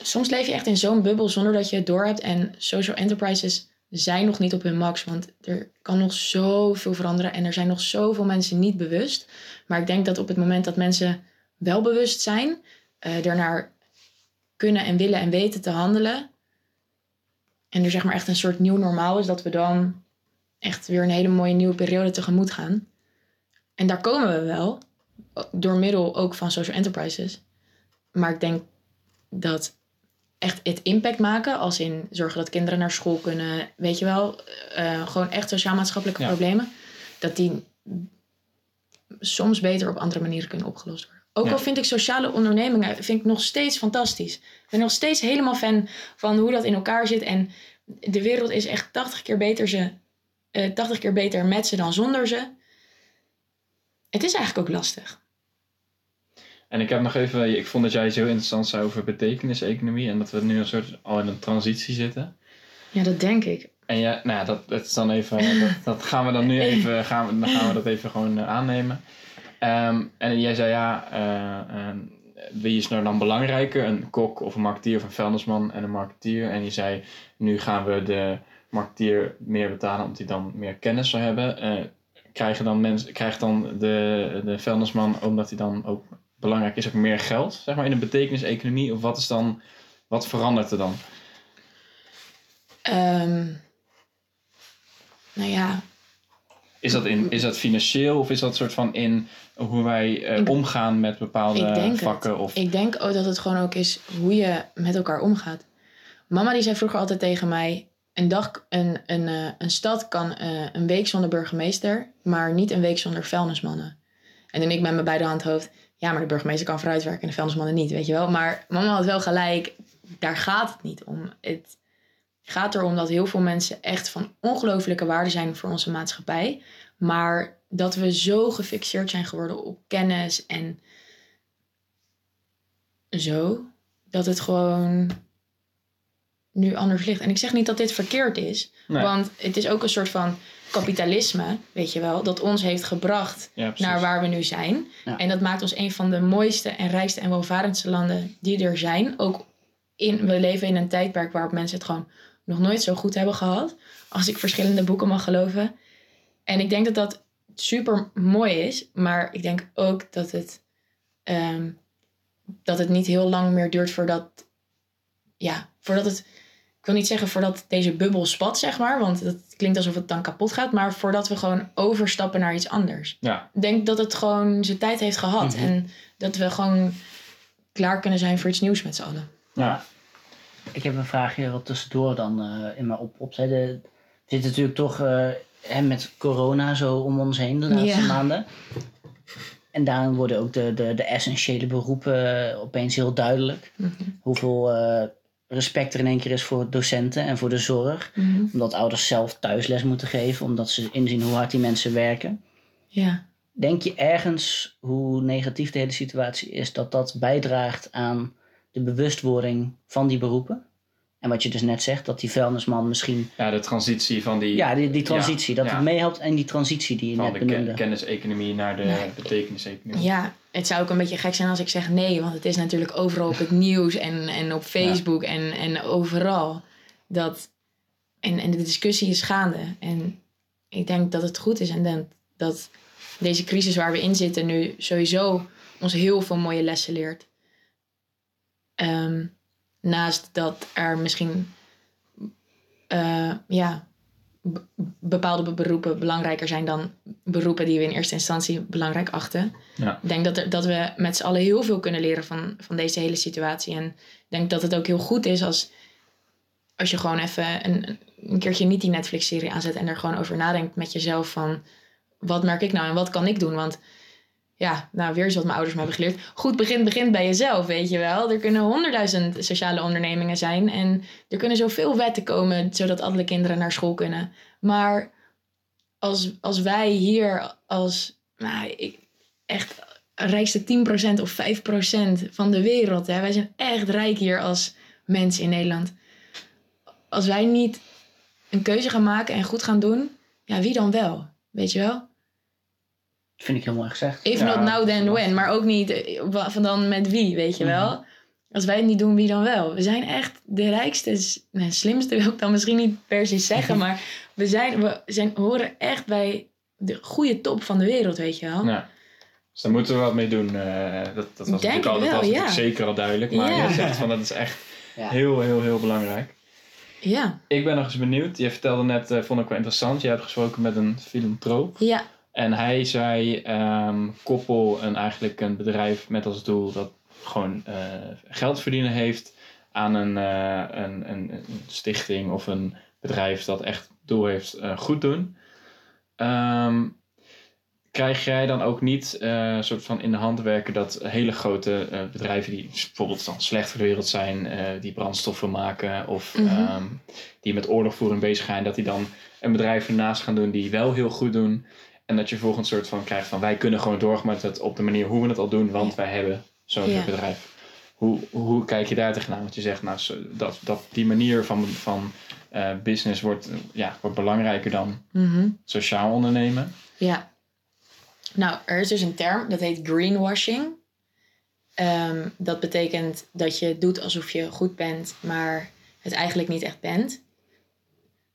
Soms leef je echt in zo'n bubbel zonder dat je het doorhebt. En social enterprises zijn nog niet op hun max. Want er kan nog zoveel veranderen. En er zijn nog zoveel mensen niet bewust. Maar ik denk dat op het moment dat mensen wel bewust zijn. eh ernaar kunnen en willen en weten te handelen. En er zeg maar echt een soort nieuw normaal is. Dat we dan echt weer een hele mooie nieuwe periode tegemoet gaan. En daar komen we wel door middel ook van social enterprises. Maar ik denk dat echt het impact maken, als in zorgen dat kinderen naar school kunnen, weet je wel, eh, gewoon echt sociaal-maatschappelijke Ja. problemen, dat die soms beter op andere manieren kunnen opgelost worden. Ook Ja. al vind ik sociale ondernemingen vind ik nog steeds fantastisch. Ik ben nog steeds helemaal fan van hoe dat in elkaar zit. En de wereld is echt 80 keer beter, ze, eh 80 keer beter met ze dan zonder ze. Het is eigenlijk ook lastig. En ik heb nog even, ik vond dat jij iets heel interessant zei over betekeniseconomie. En dat we nu een soort al in een transitie zitten. Ja, dat denk ik. En ja, nou ja, dat, dat is dan even, dat, dat gaan we dan nu even, gaan we, dan gaan we dat even gewoon eh, aannemen. Ehm, en jij zei ja, eh, eh, wie is nou dan belangrijker? Een kok of een marketeer of een vuilnisman en een marketeer. En je zei, nu gaan we de marketeer meer betalen omdat hij dan meer kennis zou hebben. Krijgen dan mensen, krijgt dan de, de vuilnisman, omdat hij dan ook belangrijk is, ook meer geld, zeg maar, in een betekenis-economie? Of wat is dan, wat verandert er dan? Ehm, nou ja, Is dat, in, is dat financieel of is dat soort van in hoe wij eh, omgaan met bepaalde het. vakken? Of, ik denk ook dat het gewoon ook is hoe je met elkaar omgaat. Mama die zei vroeger altijd tegen mij... Een, dag, een, een, eh, een stad kan eh, een week zonder burgemeester... maar niet een week zonder vuilnismannen. En toen ik met mijn beide handhoofd... ja, maar de burgemeester kan vooruitwerken en de vuilnismannen niet, weet je wel. Maar mama had wel gelijk, daar gaat het niet om. Het gaat erom dat heel veel mensen echt van ongelofelijke waarde zijn voor onze maatschappij... maar dat we zo gefixeerd zijn geworden op kennis en zo, dat het gewoon nu anders ligt. En ik zeg niet dat dit verkeerd is, Nee. want het is ook een soort van kapitalisme, weet je wel, dat ons heeft gebracht ja, naar waar we nu zijn. Ja. En dat maakt ons een van de mooiste en rijkste en welvarendste landen die er zijn. Ook in, we leven in een tijdperk waarop mensen het gewoon nog nooit zo goed hebben gehad. Als ik verschillende boeken mag geloven. En ik denk dat dat super mooi is. Maar ik denk ook dat het, ehm, dat het niet heel lang meer duurt voordat. Ja, voordat het. Ik wil niet zeggen voordat deze bubbel spat, zeg maar. Want dat klinkt alsof het dan kapot gaat. Maar voordat we gewoon overstappen naar iets anders. Ja, Ik denk dat het gewoon zijn tijd heeft gehad. Mhm. En dat we gewoon klaar kunnen zijn voor iets nieuws met z'n allen. ja. Ik heb een vraagje wat tussendoor dan eh, in mijn op opzet. We zitten natuurlijk toch eh, hè, met corona zo om ons heen de laatste Ja. maanden. En daarin worden ook de, de, de essentiële beroepen eh, opeens heel duidelijk. Mhm. Hoeveel eh, respect er in één keer is voor docenten en voor de zorg. Omdat ouders zelf thuisles moeten geven, omdat ze inzien hoe hard die mensen werken. Ja. Denk je ergens hoe negatief de hele situatie is, dat dat bijdraagt aan de bewustwording van die beroepen? En wat je dus net zegt, dat die vuilnisman misschien. ja, de transitie van die, Ja, die, die transitie. dat ja. het meehelpt in die transitie die je van net de ke- benoemde. kenniseconomie naar de Nee. betekenis-economie. ja, het zou ook een beetje gek zijn als ik zeg nee. Want het is natuurlijk overal op het nieuws en, en op Facebook en, en overal. Dat, en, en de discussie is gaande. En ik denk dat het goed is en denk dat deze crisis waar we in zitten nu sowieso ons heel veel mooie lessen leert. Ehm, naast dat er misschien eh, ja, bepaalde be- beroepen belangrijker zijn dan beroepen die we in eerste instantie belangrijk achten. Ja. Ik denk dat, er, dat we met z'n allen heel veel kunnen leren van, van deze hele situatie. En ik denk dat het ook heel goed is als, als je gewoon even een, een keertje niet die Netflix-serie aanzet en er gewoon over nadenkt met jezelf van wat merk ik nou en wat kan ik doen? Want ja, nou weer eens wat mijn ouders me hebben geleerd. Goed begint begint bij jezelf, weet je wel. Er kunnen honderdduizend sociale ondernemingen zijn en er kunnen zoveel wetten komen zodat alle kinderen naar school kunnen. Maar als, als wij hier als nou, ik, echt rijkste 10% of 5% van de wereld, hè, wij zijn echt rijk hier als mensen in Nederland. Als wij niet een keuze gaan maken en goed gaan doen, ja, wie dan wel? Weet je wel? Vind ik heel mooi gezegd. Even Ja, not now then when, maar ook niet eh, van dan met wie, weet je wel? Als wij het niet doen, wie dan wel? We zijn echt de rijkste, slimste wil ik dan misschien niet per se zeggen, maar we, zijn, we zijn, horen echt bij de goede top van de wereld, weet je wel? Ja. Dus daar moeten we wat mee doen. eh, dat, dat was, Denk natuurlijk, al, ik dat wel, was ja. natuurlijk zeker al duidelijk. Maar Ja. je zegt van dat is echt Ja. heel, heel, heel belangrijk. Ja, Ik ben nog eens benieuwd. Je vertelde net, eh, vond ik wel interessant. Je hebt gesproken met een filantroop. ja, En hij zei, ehm, koppel een, eigenlijk een bedrijf met als doel dat gewoon eh, geld verdienen heeft aan een, eh, een, een, een stichting of een bedrijf dat echt doel heeft eh, goed doen. Ehm, krijg jij dan ook niet eh soort van in de hand werken dat hele grote bedrijven die bijvoorbeeld dan slecht voor de wereld zijn, die brandstoffen maken of Mhm. ehm, die met oorlogvoering bezig zijn, dat die dan een bedrijf ernaast gaan doen die wel heel goed doen. En dat je volgens soort van krijgt van wij kunnen gewoon doorgaan met het op de manier hoe we het al doen, want wij hebben zo'n Ja. bedrijf. Hoe, hoe kijk je daar tegenaan? Want je zegt nou, dat, dat die manier van, van eh, business wordt, eh, ja, wordt belangrijker dan mhm, sociaal ondernemen. ja. Nou, er is dus een term, dat heet greenwashing. Ehm, dat betekent dat je doet alsof je goed bent, maar het eigenlijk niet echt bent.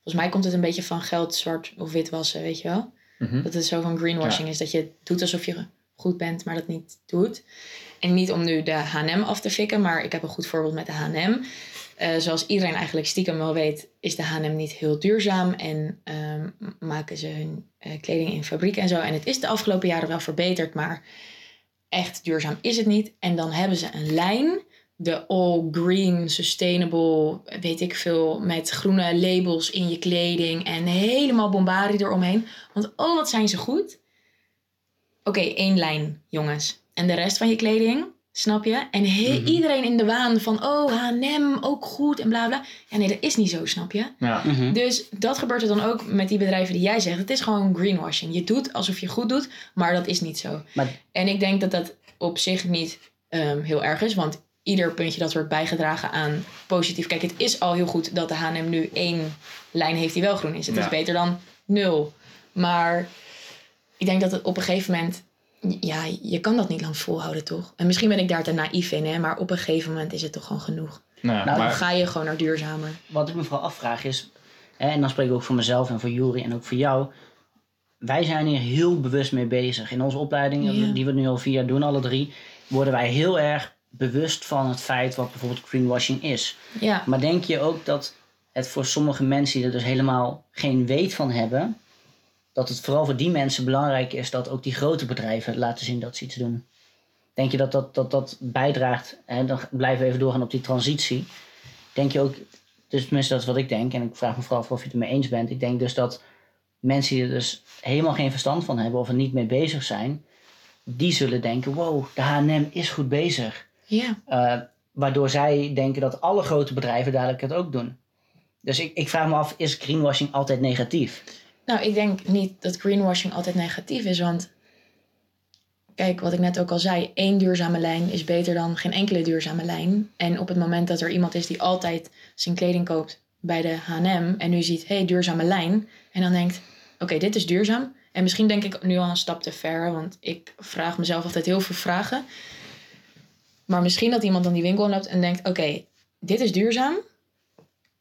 volgens mij komt het een beetje van geld zwart of wit wassen, weet je wel. Mhm. Dat het zo van greenwashing is. Dat je doet alsof je goed bent, maar dat niet doet. En niet om nu de H&M af te fikken, maar ik heb een goed voorbeeld met de H&M. Eh, zoals iedereen eigenlijk stiekem wel weet, is de H&M niet heel duurzaam. En ehm, maken ze hun eh, kleding in fabrieken en zo. En het is de afgelopen jaren wel verbeterd, maar echt duurzaam is het niet. En dan hebben ze een lijn, de all green, sustainable, weet ik veel, met groene labels in je kleding en helemaal bombardie eromheen. Want oh, wat zijn ze goed. Oké, één lijn, jongens. En de rest van je kleding, snap je? En he- Mhm. iedereen in de waan van, oh, H&M, ook goed en bla bla. Ja, nee, dat is niet zo, snap je? Ja. Mhm. Dus dat gebeurt er dan ook met die bedrijven die jij zegt. Het is gewoon greenwashing. Je doet alsof je goed doet, maar dat is niet zo. Maar- En ik denk dat dat op zich niet ehm, heel erg is, want ieder puntje dat wordt bijgedragen aan positief. Kijk, het is al heel goed dat de H&M nu één lijn heeft die wel groen is. Het Ja. is beter dan nul. Maar ik denk dat het op een gegeven moment... Ja, je kan dat niet lang volhouden, toch? En misschien ben ik daar te naïef in, hè? Maar op een gegeven moment is het toch gewoon genoeg. Nou, Nou, Dan maar, ga je gewoon naar duurzamer. Wat ik me vooral afvraag is, hè, en dan spreek ik ook voor mezelf en voor Juri en ook voor jou. Wij zijn hier heel bewust mee bezig. In onze opleiding, Ja. die we nu al vier jaar doen, alle drie, worden wij heel erg bewust van het feit wat bijvoorbeeld greenwashing is. Ja, Maar denk je ook dat het voor sommige mensen die er dus helemaal geen weet van hebben, dat het vooral voor die mensen belangrijk is dat ook die grote bedrijven laten zien dat ze iets doen? Denk je dat dat, dat, dat bijdraagt, en dan blijven we even doorgaan op die transitie. Denk je ook, dus tenminste dat is wat ik denk, en ik vraag me vooral of je het ermee eens bent. Ik denk dus dat mensen die er dus helemaal geen verstand van hebben of er niet mee bezig zijn, die zullen denken, wow, de H&M is goed bezig. Ja. Uh, waardoor zij denken dat alle grote bedrijven dadelijk het ook doen. Dus ik, ik vraag me af, is greenwashing altijd negatief? Nou, ik denk niet dat greenwashing altijd negatief is, want kijk, wat ik net ook al zei, één duurzame lijn is beter dan geen enkele duurzame lijn. En op het moment dat er iemand is die altijd zijn kleding koopt bij de H&M en nu ziet, hé, hey, duurzame lijn, en dan denkt, oké, dit is duurzaam. En misschien denk ik nu al een stap te ver, want ik vraag mezelf altijd heel veel vragen. Maar misschien dat iemand dan die winkel loopt en denkt, oké, dit is duurzaam,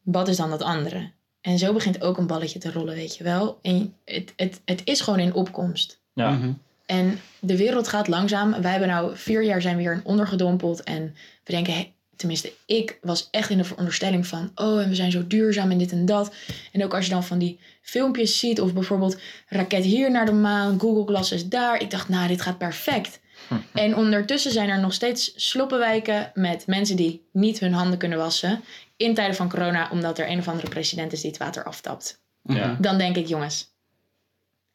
wat is dan dat andere? En zo begint ook een balletje te rollen, weet je wel. En het, het, het is gewoon in opkomst. ja. Mhm. En de wereld gaat langzaam. Wij hebben nou vier jaar zijn we hier ondergedompeld. En we denken, tenminste, ik was echt in de veronderstelling van... oh, en we zijn zo duurzaam en dit en dat. En ook als je dan van die filmpjes ziet... of bijvoorbeeld raket hier naar de maan, Google Glasses daar. Ik dacht, nou, dit gaat perfect. En ondertussen zijn er nog steeds sloppenwijken met mensen die niet hun handen kunnen wassen. In tijden van corona, omdat er een of andere president is die het water aftapt. Ja. Dan denk ik, jongens,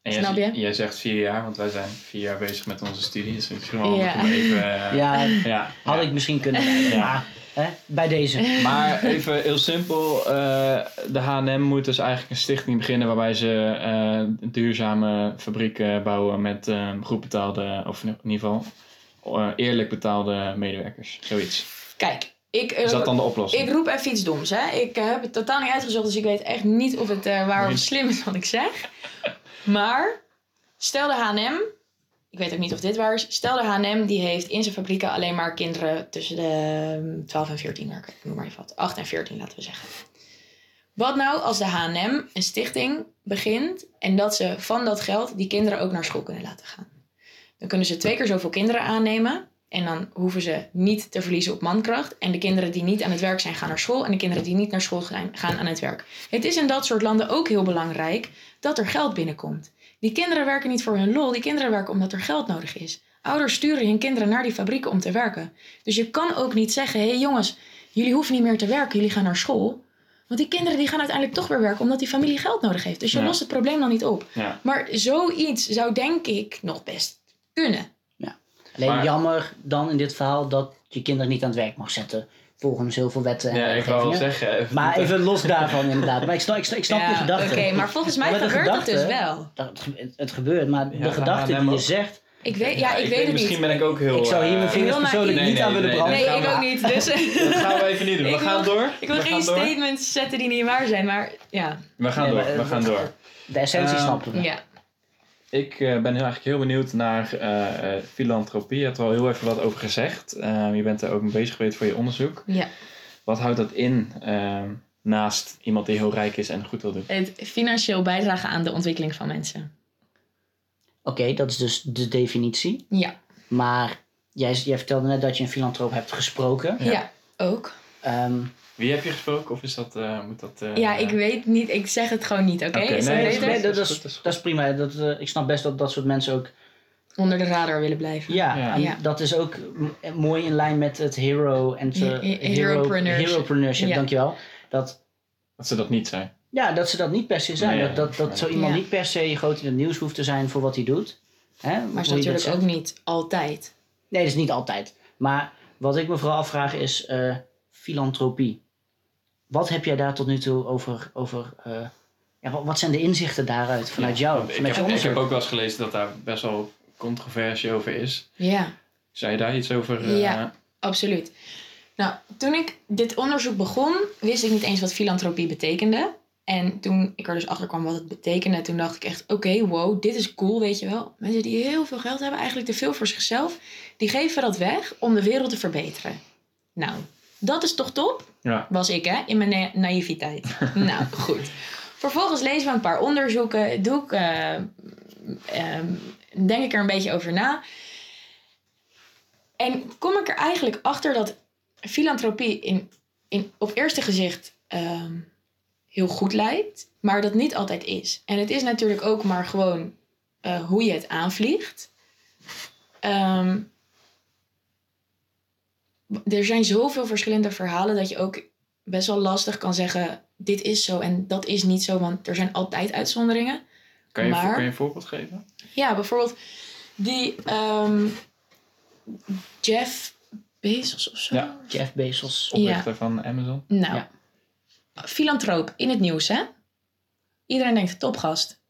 En jij, Snap je? Jij zegt vier jaar, want wij zijn vier jaar bezig met onze studie. Dus Ja. om even... eh, Ja, ja, had ja. ik misschien kunnen. Ja. Maar hè, bij deze. Maar even heel simpel. eh, de H&M moet dus eigenlijk een stichting beginnen waarbij ze eh, duurzame fabrieken bouwen met eh, goed betaalde, of in ieder geval eerlijk betaalde medewerkers. Zoiets. kijk, ik, Is dat dan de oplossing? ik roep even iets doms. Hè? Ik heb het totaal niet uitgezocht, dus ik weet echt niet of het eh, waar of slim is wat ik zeg. Maar stel de H&M, ik weet ook niet of dit waar is. Stel de H&M die heeft in zijn fabrieken alleen maar kinderen tussen de eh, 12 en 14 werken. Noem maar even wat. 8 en 14 laten we zeggen. Wat nou als de H&M een stichting begint en dat ze van dat geld die kinderen ook naar school kunnen laten gaan? Dan kunnen ze twee keer zoveel kinderen aannemen en dan hoeven ze niet te verliezen op mankracht. En de kinderen die niet aan het werk zijn, gaan naar school. En de kinderen die niet naar school gaan, gaan aan het werk. Het is in dat soort landen ook heel belangrijk dat er geld binnenkomt. Die kinderen werken niet voor hun lol, die kinderen werken omdat er geld nodig is. Ouders sturen hun kinderen naar die fabrieken om te werken. Dus je kan ook niet zeggen: hé hey jongens, jullie hoeven niet meer te werken, jullie gaan naar school. Want die kinderen die gaan uiteindelijk toch weer werken omdat die familie geld nodig heeft. Dus je Ja. lost het probleem dan niet op. Ja. Maar zoiets zou denk ik nog best kunnen. Alleen Maar- jammer dan in dit verhaal dat je kinderen niet aan het werk mag zetten. Volgens heel veel wetten en ja, ik wou zeggen. Even Maar even los daarvan inderdaad. Maar ik snap, ik snap, ik snap je gedachte. Oké, maar volgens mij Maar gebeurt dat dus gedachte- wel. Dat, het, gebeurt, maar Ja, de gedachte die je ook. zegt... Ik weet, ja, ik, weet het Misschien niet. ben ik ook heel... Ik zou hier mijn eh, vingers Heel persoonlijk niet aan Nee, willen nee, branden. Nee, ik ook niet. Dus Dat gaan we even niet doen. We gaan wil- door. ik wil we geen door. statements zetten die niet waar zijn, maar ja. We gaan Nee, door. We gaan door. De essentie Ehm, snappen we. ja. Ik eh, ben heel, eigenlijk heel benieuwd naar eh, eh, filantropie. Je hebt er al heel even wat over gezegd. Ehm, je bent er ook mee bezig geweest voor je onderzoek. Ja. Wat houdt dat in? Ehm, naast iemand die heel rijk is en goed wil doen? Het financieel bijdragen aan de ontwikkeling van mensen. Oké, dat is dus de definitie. Ja, Maar jij, jij vertelde net dat je een filantroop hebt gesproken. Ja. ja. ook. Ehm, Wie heb je gesproken of is dat, eh, moet dat... eh, ja, ik weet niet. Ik zeg het gewoon niet, oké? Nee, dat is beter? nee, dat, Dat is is, goed, dat is goed. dat is prima. Dat, eh, ik snap best dat dat soort mensen ook... Onder de radar willen blijven. Ja, Ja. en Ja. dat is ook m- mooi in lijn met het hero en He- heropreneurship. heropreneurship, Ja. dankjewel. Dat, Dat ze dat niet zijn. ja, dat ze dat niet per se zijn. Nee, dat dat, dat zo iemand Ja. niet per se groot in het nieuws hoeft te zijn voor wat hij doet. Hè, Maar hoe is natuurlijk ook niet altijd. Nee, dat is niet altijd. Maar wat ik me vooral afvraag is eh, filantropie. Wat heb jij daar tot nu toe over... over eh, ja, wat, zijn de inzichten daaruit vanuit jou? Want Ik heb ook wel eens gelezen dat daar best wel controversie over is. Ja. Zou je daar iets over... eh, Ja. Absoluut. Nou, toen ik dit onderzoek begon, wist ik niet eens wat filantropie betekende. En toen ik er dus achter kwam wat het betekende, toen dacht ik echt: oké, wow, dit is cool, weet je wel. Mensen die heel veel geld hebben, eigenlijk te veel voor zichzelf, die geven dat weg om de wereld te verbeteren. Nou, dat is toch top? Ja. Was ik, hè, in mijn na- naïviteit. nou, goed. Vervolgens lezen we een paar onderzoeken, doe ik, eh, ehm, denk ik er een beetje over na. En kom ik er eigenlijk achter dat filantropie in, in, op eerste gezicht ehm, heel goed lijkt, maar dat niet altijd is. En het is natuurlijk ook maar gewoon eh, hoe je het aanvliegt. Ehm, er zijn zoveel verschillende verhalen dat je ook best wel lastig kan zeggen: dit is zo en dat is niet zo, want er zijn altijd uitzonderingen. Kan, je, Maar- kan je een voorbeeld geven? Ja, bijvoorbeeld die ehm, Jeff Bezos of zo. Ja. Jeff Bezos. Oprichter van Amazon. Nou, Ja. filantroop in het nieuws, hè? Iedereen denkt topgast.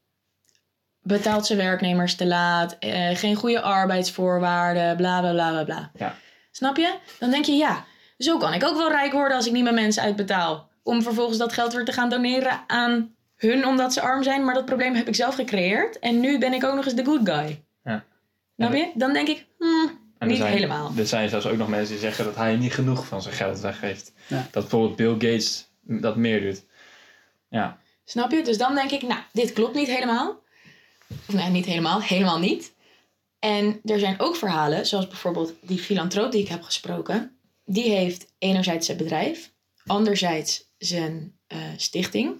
Betaalt zijn werknemers te laat, eh, geen goede arbeidsvoorwaarden, bla bla bla bla bla. Ja. Snap je? Dan denk je, ja, zo kan ik ook wel rijk worden als ik niet mijn mensen uitbetaal. Om vervolgens dat geld weer te gaan doneren aan hun omdat ze arm zijn. Maar dat probleem heb ik zelf gecreëerd. En nu ben ik ook nog eens de good guy. Ja. Snap je? Dan denk ik, hmm, En niet er zijn, helemaal. Er zijn zelfs ook nog mensen die zeggen dat hij niet genoeg van zijn geld weggeeft. Ja. Dat bijvoorbeeld Bill Gates dat meer doet. Ja. Snap je? Dus dan denk ik, nou, dit klopt niet helemaal. Of nee, niet helemaal. Helemaal niet. En er zijn ook verhalen, zoals bijvoorbeeld die filantroop die ik heb gesproken. Die heeft enerzijds zijn bedrijf, anderzijds zijn eh, stichting.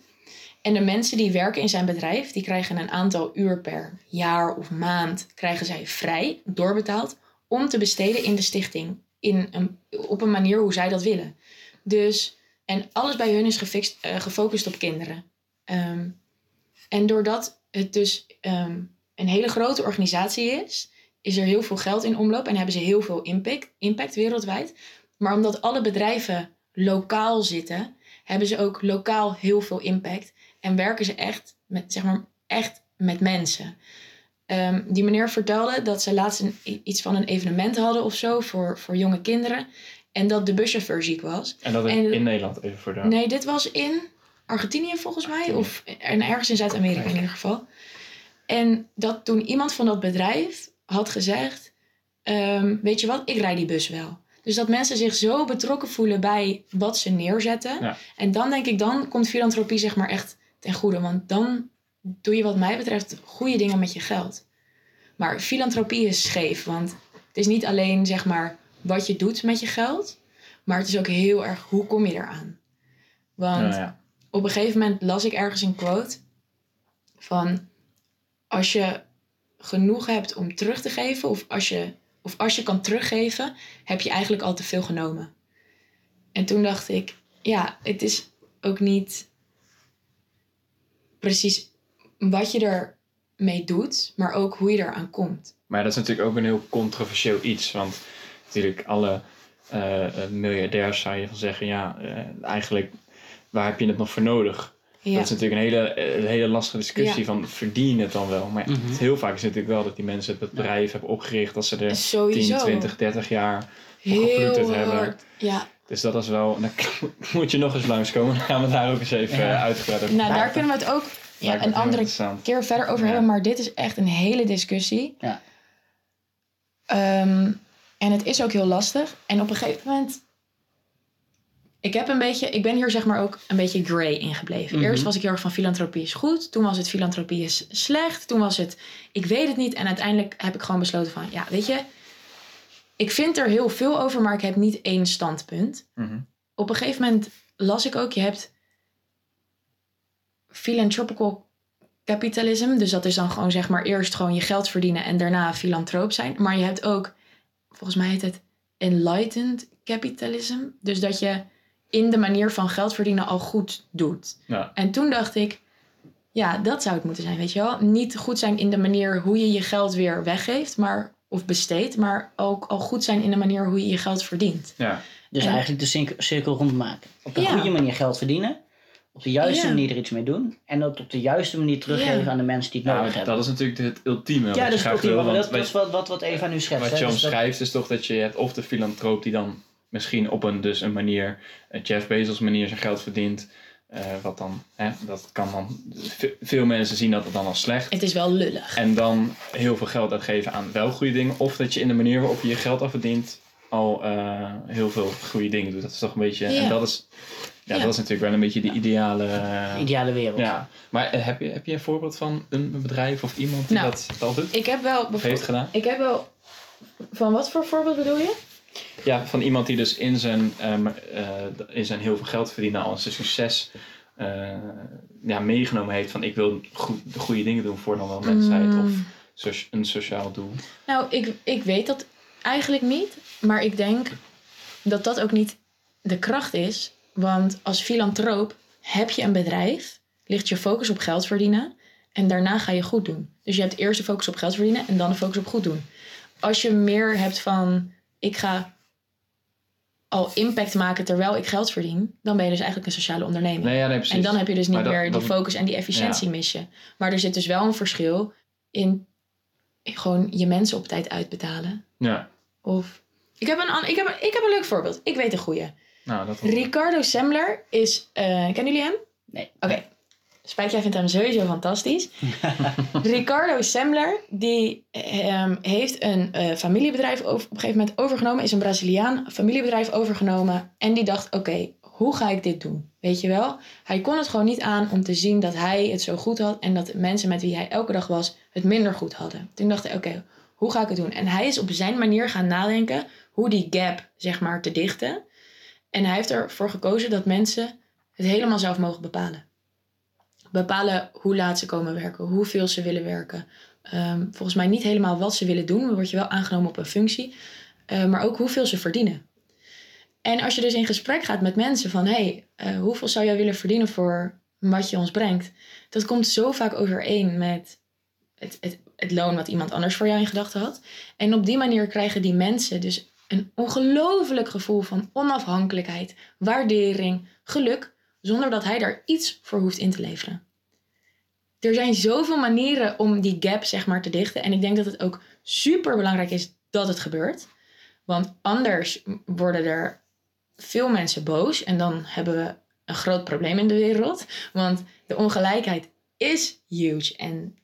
En de mensen die werken in zijn bedrijf, die krijgen een aantal uur per jaar of maand, krijgen zij vrij, doorbetaald, om te besteden in de stichting. In een, op een manier hoe zij dat willen. Dus, en alles bij hun is gefixt, eh, gefocust op kinderen. Ehm, en doordat het dus ehm, een hele grote organisatie is, is er heel veel geld in omloop en hebben ze heel veel impact, impact wereldwijd. Maar omdat alle bedrijven lokaal zitten, hebben ze ook lokaal heel veel impact en werken ze echt met, zeg maar, echt met mensen. Ehm, die meneer vertelde dat ze laatst een, iets van een evenement hadden of zo voor, voor jonge kinderen. En dat de buschauffeur ziek was. En dat En- in Nederland even voor de... Nee, dit was in Argentinië volgens mij. Argentinië. Of en ergens in Zuid-Amerika in ieder geval. En dat toen iemand van dat bedrijf had gezegd... ehm, weet je wat, ik rijd die bus wel. Dus dat mensen zich zo betrokken voelen bij wat ze neerzetten. Ja. En dan denk ik, dan komt filantropie zeg maar echt ten goede. Want dan doe je wat mij betreft goede dingen met je geld. Maar filantropie is scheef. Want het is niet alleen zeg maar wat je doet met je geld. Maar het is ook heel erg hoe kom je eraan. Want Ja, ja. op een gegeven moment las ik ergens een quote van als je genoeg hebt om terug te geven of als je, of als je kan teruggeven, heb je eigenlijk al te veel genomen. En toen dacht ik, ja, het is ook niet precies wat je ermee doet, maar ook hoe je eraan komt. Maar dat is natuurlijk ook een heel controversieel iets. Want natuurlijk alle eh, eh, miljardairs zou je van zeggen... Ja, eh, eigenlijk, waar heb je het nog voor nodig? Ja, Dat is natuurlijk een hele, eh, een hele lastige discussie Ja. van verdien het dan wel? Maar Mhm. heel vaak is het natuurlijk wel dat die mensen het bedrijf hebben opgericht. Dat ze er 10, sowieso. 20, 30 jaar geploeterd hebben. Ja, Dus dat is wel... Dan moet je nog eens langskomen. Dan gaan we daar ook eens even Ja. eh, uitgebreid over nou daar kunnen we het ook ja, een andere keer verder over Ja. hebben, maar dit is echt een hele discussie. Ja. Ehm, en het is ook heel lastig. En op een gegeven moment, Ik heb een beetje, ik ben hier zeg maar ook een beetje grey in gebleven. Mhm. Eerst was ik heel erg van filantropie is goed. Toen was het filantropie is slecht. Toen was het, ik weet het niet. En uiteindelijk heb ik gewoon besloten van, ja, weet je, ik vind er heel veel over, maar ik heb niet één standpunt. Mhm. Op een gegeven moment las ik ook, je hebt philanthropical capitalism. Dus dat is dan gewoon zeg maar eerst gewoon je geld verdienen en daarna filantroop zijn. Maar je hebt ook, volgens mij heet het enlightened capitalism. Dus dat je in de manier van geld verdienen al goed doet. Ja. En toen dacht ik, ja, dat zou het moeten zijn, weet je wel. Niet goed zijn in de manier hoe je je geld weer weggeeft, maar, of besteedt. Maar ook al goed zijn in de manier hoe je je geld verdient. Ja. Dus En- eigenlijk de cir- cirkel rondmaken. Op een Ja. goede manier geld verdienen. Op de juiste Ja. manier er iets mee doen. En dat op de juiste manier teruggeven Ja. aan de mensen die het nodig hebben. dat is natuurlijk het ultieme. ja, wat je dus graag ultiem, wil, maar want dat, dat is wat, wat, wat Eva nu schetst. Wat hè. je Dus dat- is toch dat je hebt of de filantroop die dan misschien op een, dus een manier, een Jeff Bezos manier zijn geld verdient. eh, wat dan, hè, dat kan dan, ve- veel mensen zien dat het dan als slecht. Het is wel lullig. En dan heel veel geld uitgeven aan wel goede dingen. Of dat je in de manier waarop je je geld afverdient al eh, heel veel goede dingen doet. Dat is toch een beetje, Ja. en dat is, ja, Ja. dat is natuurlijk wel een beetje de ideale... eh, ideale wereld. ja, maar eh, heb je, heb je een voorbeeld van een bedrijf of iemand die Nou, dat al doet? Ik heb wel heeft gedaan? Ik heb wel. Van wat voor voorbeeld bedoel je? Ja, van iemand die dus in zijn, ehm, eh, in zijn heel veel geld verdienen al zijn succes eh, ja, meegenomen heeft van ik wil goed, de goede dingen doen voor dan wel mensheid Mm. of een sociaal doel. Nou, ik, ik weet dat eigenlijk niet. Maar ik denk dat dat ook niet de kracht is. Want als filantroop heb je een bedrijf, ligt je focus op geld verdienen. En daarna ga je goed doen. Dus je hebt eerst de focus op geld verdienen en dan de focus op goed doen. Als je meer hebt van ik ga al impact maken terwijl ik geld verdien, dan ben je dus eigenlijk een sociale onderneming. Nee, ja, nee, precies. En dan heb je dus niet dat- meer die dat- focus en die efficiëntie mis je. Maar er zit dus wel een verschil in gewoon je mensen op tijd uitbetalen. Ja, Of ik heb een, ik heb een, ik heb een leuk voorbeeld. Ik weet een goeie. nou dat Ricardo Semler is. eh, kennen jullie hem? Nee. Oké. Spijk, jij vindt hem sowieso fantastisch. Ricardo Semler, die ehm, heeft een eh, familiebedrijf op een gegeven moment overgenomen. Is een Braziliaan, familiebedrijf overgenomen. En die dacht, oké, hoe ga ik dit doen? Weet je wel? Hij kon het gewoon niet aan om te zien dat hij het zo goed had. En dat de mensen met wie hij elke dag was, het minder goed hadden. Toen dacht hij, oké, hoe ga ik het doen? En hij is op zijn manier gaan nadenken hoe die gap, zeg maar, te dichten. En hij heeft ervoor gekozen dat mensen het helemaal zelf mogen bepalen bepalen hoe laat ze komen werken, hoeveel ze willen werken. Ehm, volgens mij niet helemaal wat ze willen doen, dan word je wel aangenomen op een functie, Eh, maar ook hoeveel ze verdienen. En als je dus in gesprek gaat met mensen van, hey, eh, hoeveel zou jij willen verdienen voor wat je ons brengt? Dat komt zo vaak overeen met het, het, het loon wat iemand anders voor jou in gedachten had. En op die manier krijgen die mensen dus een ongelooflijk gevoel van onafhankelijkheid, waardering, geluk, zonder dat hij daar iets voor hoeft in te leveren. Er zijn zoveel manieren om die gap zeg maar te dichten. En ik denk dat het ook super belangrijk is dat het gebeurt. Want anders worden er veel mensen boos. En dan hebben we een groot probleem in de wereld. Want de ongelijkheid is huge. En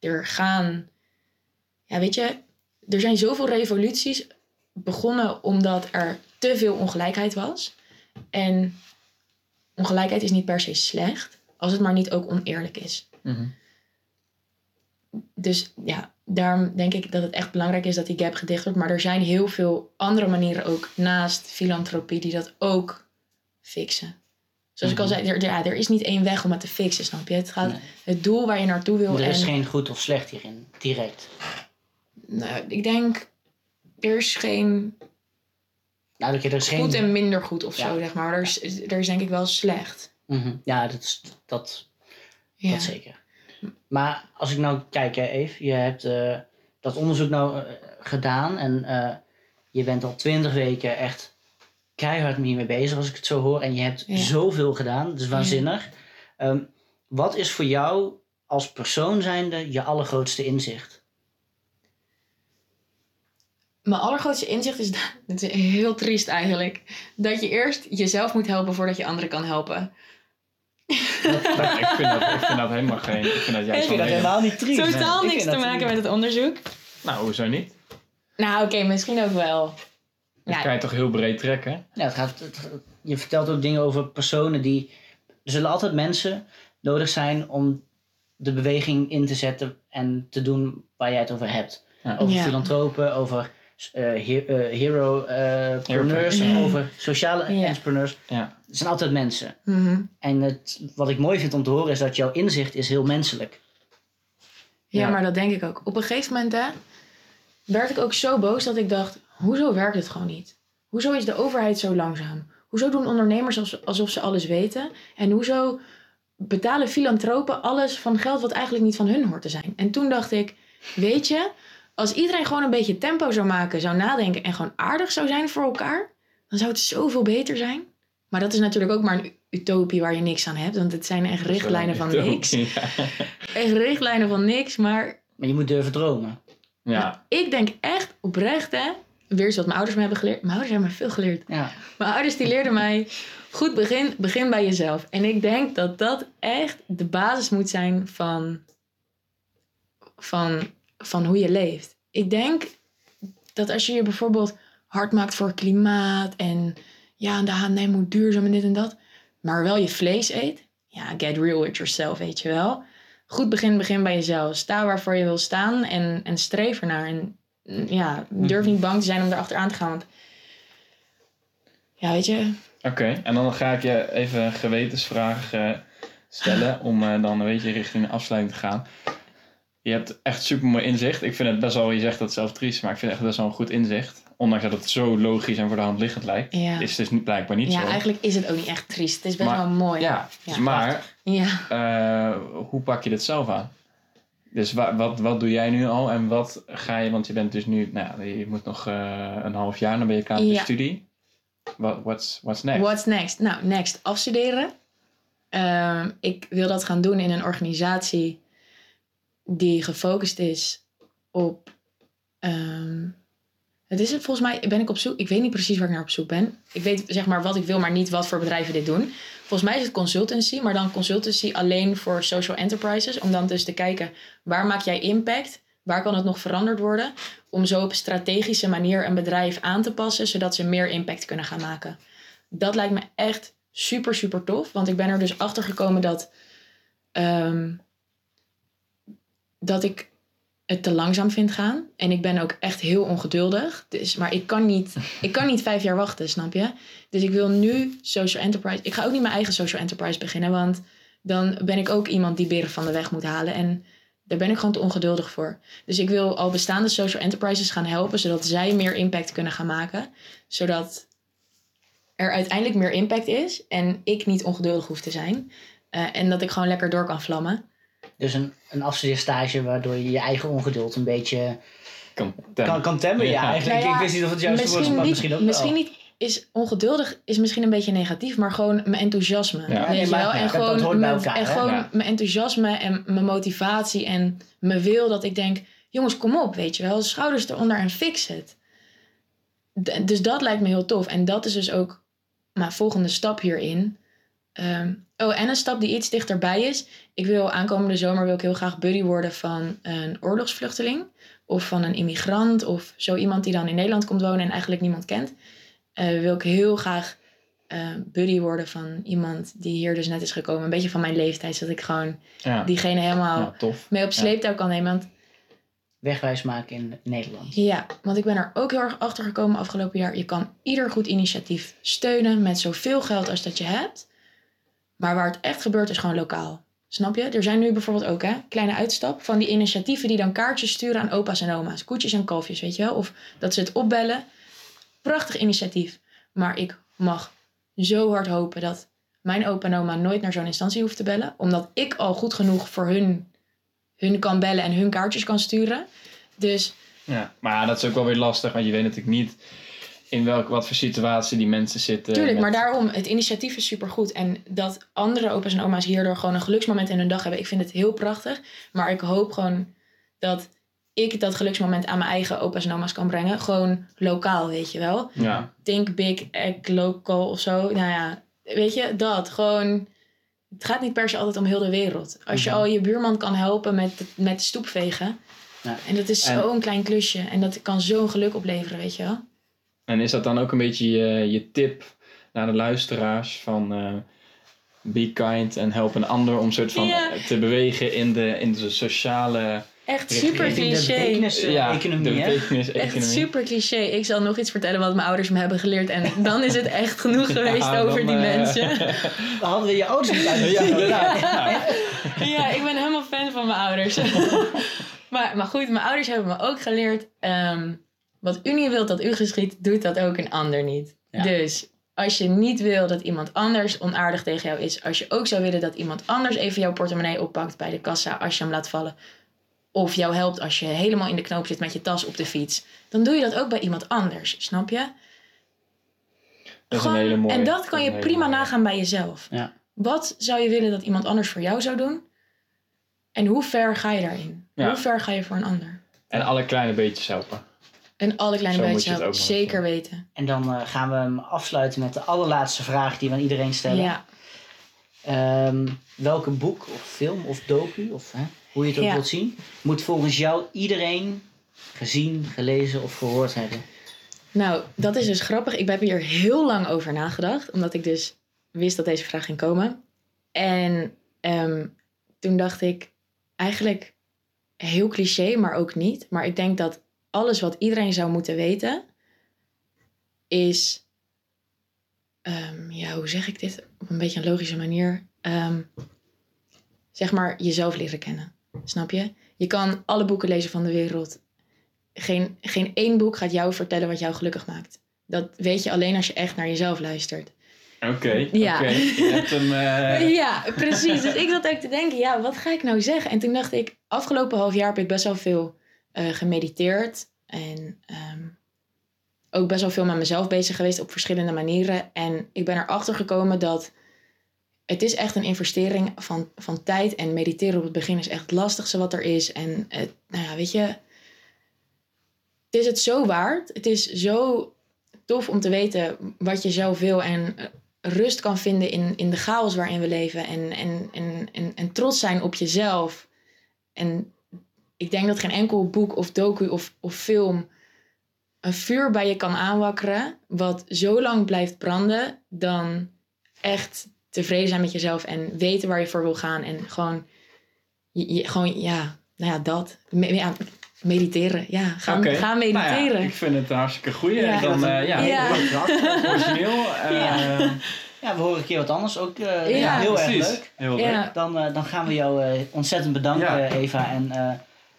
er gaan... Ja, weet je... Er zijn zoveel revoluties begonnen omdat er te veel ongelijkheid was. En ongelijkheid is niet per se slecht, als het maar niet ook oneerlijk is. Mhm. Dus ja, daarom denk ik dat het echt belangrijk is dat die gap gedicht wordt. Maar er zijn heel veel andere manieren ook naast filantropie die dat ook fixen. Zoals ik al zei, er, ja, er is niet één weg om het te fixen, snap je? Het gaat Nee. het doel waar je naartoe wil. Er is en, geen goed of slecht hierin, direct. nou, ik denk, er is geen Nou, er is geen... goed en minder goed of Ja. zo, zeg maar. Er is, er is denk ik wel slecht. Mhm. Ja, dat, is, dat, Ja. dat zeker. Maar als ik nou kijk, hè, Eve, je hebt eh, dat onderzoek nou eh, gedaan en eh, je bent al twintig weken echt keihard hiermee bezig, als ik het zo hoor. En je hebt Ja. zoveel gedaan, dat is waanzinnig. Ehm, wat is voor jou als persoon zijnde je allergrootste inzicht? Mijn allergrootste inzicht is, het is heel triest eigenlijk, dat je eerst jezelf moet helpen voordat je anderen kan helpen. Maar ik, vind dat, ik vind dat helemaal geen. Ik vind dat juist wel heel- niet triest. Totaal Ik niks vind te dat maken met het onderzoek. Nou, hoezo niet? Nou, oké, misschien ook wel. Dat Ja. kan je toch heel breed trekken? Ja, het gaat, het- je vertelt ook dingen over personen die. Er zullen altijd mensen nodig zijn om de beweging in te zetten en te doen waar jij het over hebt. Ja. Over Ja. filantropen, over hero-preneurs, Ja. over sociale entrepreneurs. Ja. Het zijn altijd mensen. Mhm. En het, wat ik mooi vind om te horen is dat jouw inzicht is heel menselijk. Ja, Ja. maar dat denk ik ook. Op een gegeven moment hè, werd ik ook zo boos dat ik dacht: hoezo werkt het gewoon niet? Hoezo is de overheid zo langzaam? Hoezo doen ondernemers als- alsof ze alles weten? En hoezo betalen filantropen alles van geld wat eigenlijk niet van hun hoort te zijn? En toen dacht ik: weet je, als iedereen gewoon een beetje tempo zou maken, zou nadenken en gewoon aardig zou zijn voor elkaar, dan zou het zoveel beter zijn. Maar dat is natuurlijk ook maar een utopie waar je niks aan hebt, want het zijn echt richtlijnen van niks. Ja. Echt richtlijnen van niks, maar Maar je moet durven dromen. ja. ik denk echt oprecht, hè. Weer eens wat mijn ouders me hebben geleerd. Mijn ouders hebben me veel geleerd. Ja. Mijn ouders die leerden mij, goed begin, begin bij jezelf. En ik denk dat dat echt de basis moet zijn van, van, van hoe je leeft. Ik denk dat als je je bijvoorbeeld hard maakt voor klimaat en ja, de H&M moet duurzaam en dit en dat, maar wel je vlees eet, ja, get real with yourself, weet je wel. Goed begin, begin bij jezelf. Sta waarvoor je wil staan en, en streef ernaar. En mm, ja, durf niet bang te zijn om erachteraan te gaan. Want ja, weet je, Oké, en dan ga ik je even een gewetensvraag stellen om eh, dan een beetje richting de afsluiting te gaan. Je hebt echt super mooi inzicht. Ik vind het best wel, je zegt dat zelf triest, maar ik vind het echt best wel een goed inzicht. Ondanks dat het zo logisch en voor de hand liggend lijkt, ja. is het dus niet, blijkbaar niet ja, zo. eigenlijk is het ook niet echt triest. Het is best Maar- wel mooi. Ja, Ja, maar Ja. eh, hoe pak je dit zelf aan? Dus wa- wat, wat doe jij nu al en wat ga je, want je bent dus nu, nou, ja, je moet nog eh, een half jaar, dan ben je klaar met je Ja. studie. What, what's, what's next? What's next? Nou, next afstuderen. Ehm, ik wil dat gaan doen in een organisatie die gefocust is op. ehm, het is het volgens mij, ben ik op zoek. Ik weet niet precies waar ik naar op zoek ben. Ik weet zeg maar wat ik wil, maar niet wat voor bedrijven dit doen. Volgens mij is het consultancy, maar dan consultancy alleen voor social enterprises. Om dan dus te kijken waar maak jij impact? Waar kan het nog veranderd worden? Om zo op strategische manier een bedrijf aan te passen, zodat ze meer impact kunnen gaan maken. Dat lijkt me echt super, super tof. Want ik ben er dus achter gekomen dat, ehm, dat ik het te langzaam vind gaan. En ik ben ook echt heel ongeduldig. Dus, maar ik kan, niet, ik kan niet vijf jaar wachten, snap je? Dus ik wil nu social enterprise. Ik ga ook niet mijn eigen social enterprise beginnen. Want dan ben ik ook iemand die beren van de weg moet halen. En daar ben ik gewoon te ongeduldig voor. Dus ik wil al bestaande social enterprises gaan helpen. Zodat zij meer impact kunnen gaan maken. Zodat er uiteindelijk meer impact is. En ik niet ongeduldig hoef te zijn. Eh, en dat ik gewoon lekker door kan vlammen. Dus een, een afstudeerstage waardoor je je eigen ongeduld een beetje Kan, kan, kan temmen. Ja, Ja. eigenlijk. Nou ja, ik wist niet of het woord was, misschien maar niet, misschien ook misschien wel. niet is ongeduldig is misschien een beetje negatief, maar gewoon mijn enthousiasme. Ja. Weet Nee, je maar- wel? ja, en dat- dat gewoon, hoort bij mijn, elkaar, en gewoon Ja. mijn enthousiasme en mijn motivatie en mijn wil dat ik denk, jongens, kom op, weet je wel, schouders eronder en fix het. D- dus dat lijkt me heel tof. En dat is dus ook mijn volgende stap hierin. Ehm, oh, en een stap die iets dichterbij is. Ik wil aankomende zomer wil ik heel graag buddy worden van een oorlogsvluchteling. Of van een immigrant. Of zo iemand die dan in Nederland komt wonen en eigenlijk niemand kent. Eh, wil ik heel graag eh, buddy worden van iemand die hier dus net is gekomen. Een beetje van mijn leeftijd. Zodat ik gewoon Ja, diegene helemaal ja, tof. mee op sleeptouw kan nemen. Want Wegwijs maken in Nederland. ja, want ik ben er ook heel erg achter gekomen afgelopen jaar. Je kan ieder goed initiatief steunen met zoveel geld als dat je hebt. Maar waar het echt gebeurt is gewoon lokaal. Snap je? Er zijn nu bijvoorbeeld ook, hè, kleine uitstap van die initiatieven die dan kaartjes sturen aan opa's en oma's. Koetjes en kalfjes, weet je wel? Of dat ze het opbellen. Prachtig initiatief. Maar ik mag zo hard hopen dat mijn opa en oma nooit naar zo'n instantie hoeft te bellen. Omdat ik al goed genoeg voor hun, hun kan bellen en hun kaartjes kan sturen. Dus Ja, maar dat is ook wel weer lastig, want je weet natuurlijk niet in welke, wat voor situatie die mensen zitten. Tuurlijk, met- maar daarom, het initiatief is supergoed. En dat andere opa's en oma's hierdoor gewoon een geluksmoment in hun dag hebben, ik vind het heel prachtig. Maar ik hoop gewoon dat ik dat geluksmoment aan mijn eigen opa's en oma's kan brengen. Gewoon lokaal, weet je wel. Ja, Think big, act local of zo. Nou ja, weet je, dat. Gewoon, het gaat niet per se altijd om heel de wereld. Als je Mhm. al je buurman kan helpen met, met de stoep vegen. Ja. En dat is En- zo'n klein klusje. En dat kan zo'n geluk opleveren, weet je wel. En is dat dan ook een beetje je, je tip naar de luisteraars van eh, be kind en help een ander om soort van Ja. te bewegen in de, in de sociale Echt super de cliché. de hè? betekenis-economie. Echt super cliché. Ik zal nog iets vertellen wat mijn ouders me hebben geleerd. En dan is het echt genoeg geweest Ja, over dan, die eh, mensen. We hadden we je ouders niet. Ja, ja, ik ben helemaal fan van mijn ouders. maar, maar goed, mijn ouders hebben me ook geleerd... ehm, wat u niet wilt dat u geschiet, doet dat ook een ander niet. Ja. Dus als je niet wil dat iemand anders onaardig tegen jou is... als je ook zou willen dat iemand anders even jouw portemonnee oppakt bij de kassa... als je hem laat vallen... of jou helpt als je helemaal in de knoop zit met je tas op de fiets... dan doe je dat ook bij iemand anders, snap je? Dat is een Gewoon- hele mooie. en dat kan je prima mooie. nagaan bij jezelf. Ja. Wat zou je willen dat iemand anders voor jou zou doen? En hoe ver ga je daarin? Ja. Hoe ver ga je voor een ander? En alle kleine beetjes helpen. En alle kleine helpen. nog Zeker doen. weten. En dan eh, gaan we hem afsluiten met de allerlaatste vraag die we aan iedereen stellen. Ja. Ehm, welke boek of film of docu, of hè, hoe je het ook Ja. wilt zien, moet volgens jou iedereen gezien, gelezen of gehoord hebben? Nou, dat is dus grappig. Ik heb hier heel lang over nagedacht. Omdat ik dus wist dat deze vraag ging komen. En ehm, toen dacht ik eigenlijk heel cliché, maar ook niet. Maar ik denk dat alles wat iedereen zou moeten weten is... ehm, ja, hoe zeg ik dit? Op een beetje een logische manier. Ehm, zeg maar jezelf leren kennen. Snap je? Je kan alle boeken lezen van de wereld geen, geen één boek gaat jou vertellen wat jou gelukkig maakt. Dat weet je alleen als je echt naar jezelf luistert. Oké, Ja. oké. Je hebt hem... eh, Ja, precies. Dus ik zat ook te denken, ja, wat ga ik nou zeggen? En toen dacht ik, afgelopen half jaar heb ik best wel veel eh, gemediteerd. En ehm, ook best wel veel met mezelf bezig geweest op verschillende manieren. En ik ben erachter gekomen dat het is echt een investering van, van tijd. En mediteren op het begin is echt het lastigste wat er is. En nou ja, weet je, het is het zo waard. Het is zo tof om te weten wat je zelf wil. En eh, rust kan vinden in, in de chaos waarin we leven. En, en, en, en, en trots zijn op jezelf. En ik denk dat geen enkel boek of docu of, of film een vuur bij je kan aanwakkeren. Wat zo lang blijft branden. Dan echt tevreden zijn met jezelf. En weten waar je voor wil gaan. En gewoon, je, je- gewoon ja, nou ja, dat. Me- ja, mediteren. Ja, gaan, gaan Nou ja, mediteren. ik vind het een hartstikke goeie. Ja. Dan, eh, ja, Ja. origineel. eh, Ja. Ja, we horen een keer wat anders. Ook eh, Ja. ja, heel erg leuk. Heel Ja. leuk. Dan, dan gaan we jou ontzettend bedanken, Ja. Eva. En eh,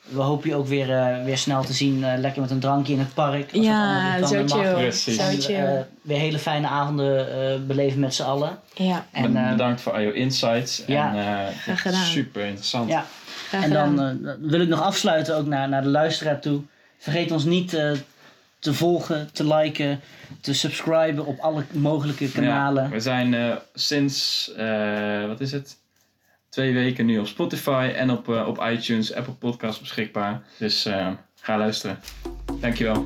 we hopen je ook weer, eh, weer snel te zien. eh, lekker met een drankje in het park. als Ja, zo chill. Precies. Zo En, chill. eh, weer hele fijne avonden eh, beleven met z'n allen. ja, En, Be- eh, Bedankt voor al je insights. Ja. En, eh, Graag gedaan. Super interessant. ja, graag en dan eh, wil ik nog afsluiten ook naar, naar de luisteraar toe. Vergeet ons niet eh, te volgen, te liken, te subscriben op alle mogelijke kanalen. Ja, we zijn eh, sinds, eh, wat is het? Twee weken nu op Spotify en op, eh, op iTunes, Apple Podcasts beschikbaar. Dus eh, ga luisteren. Dankjewel.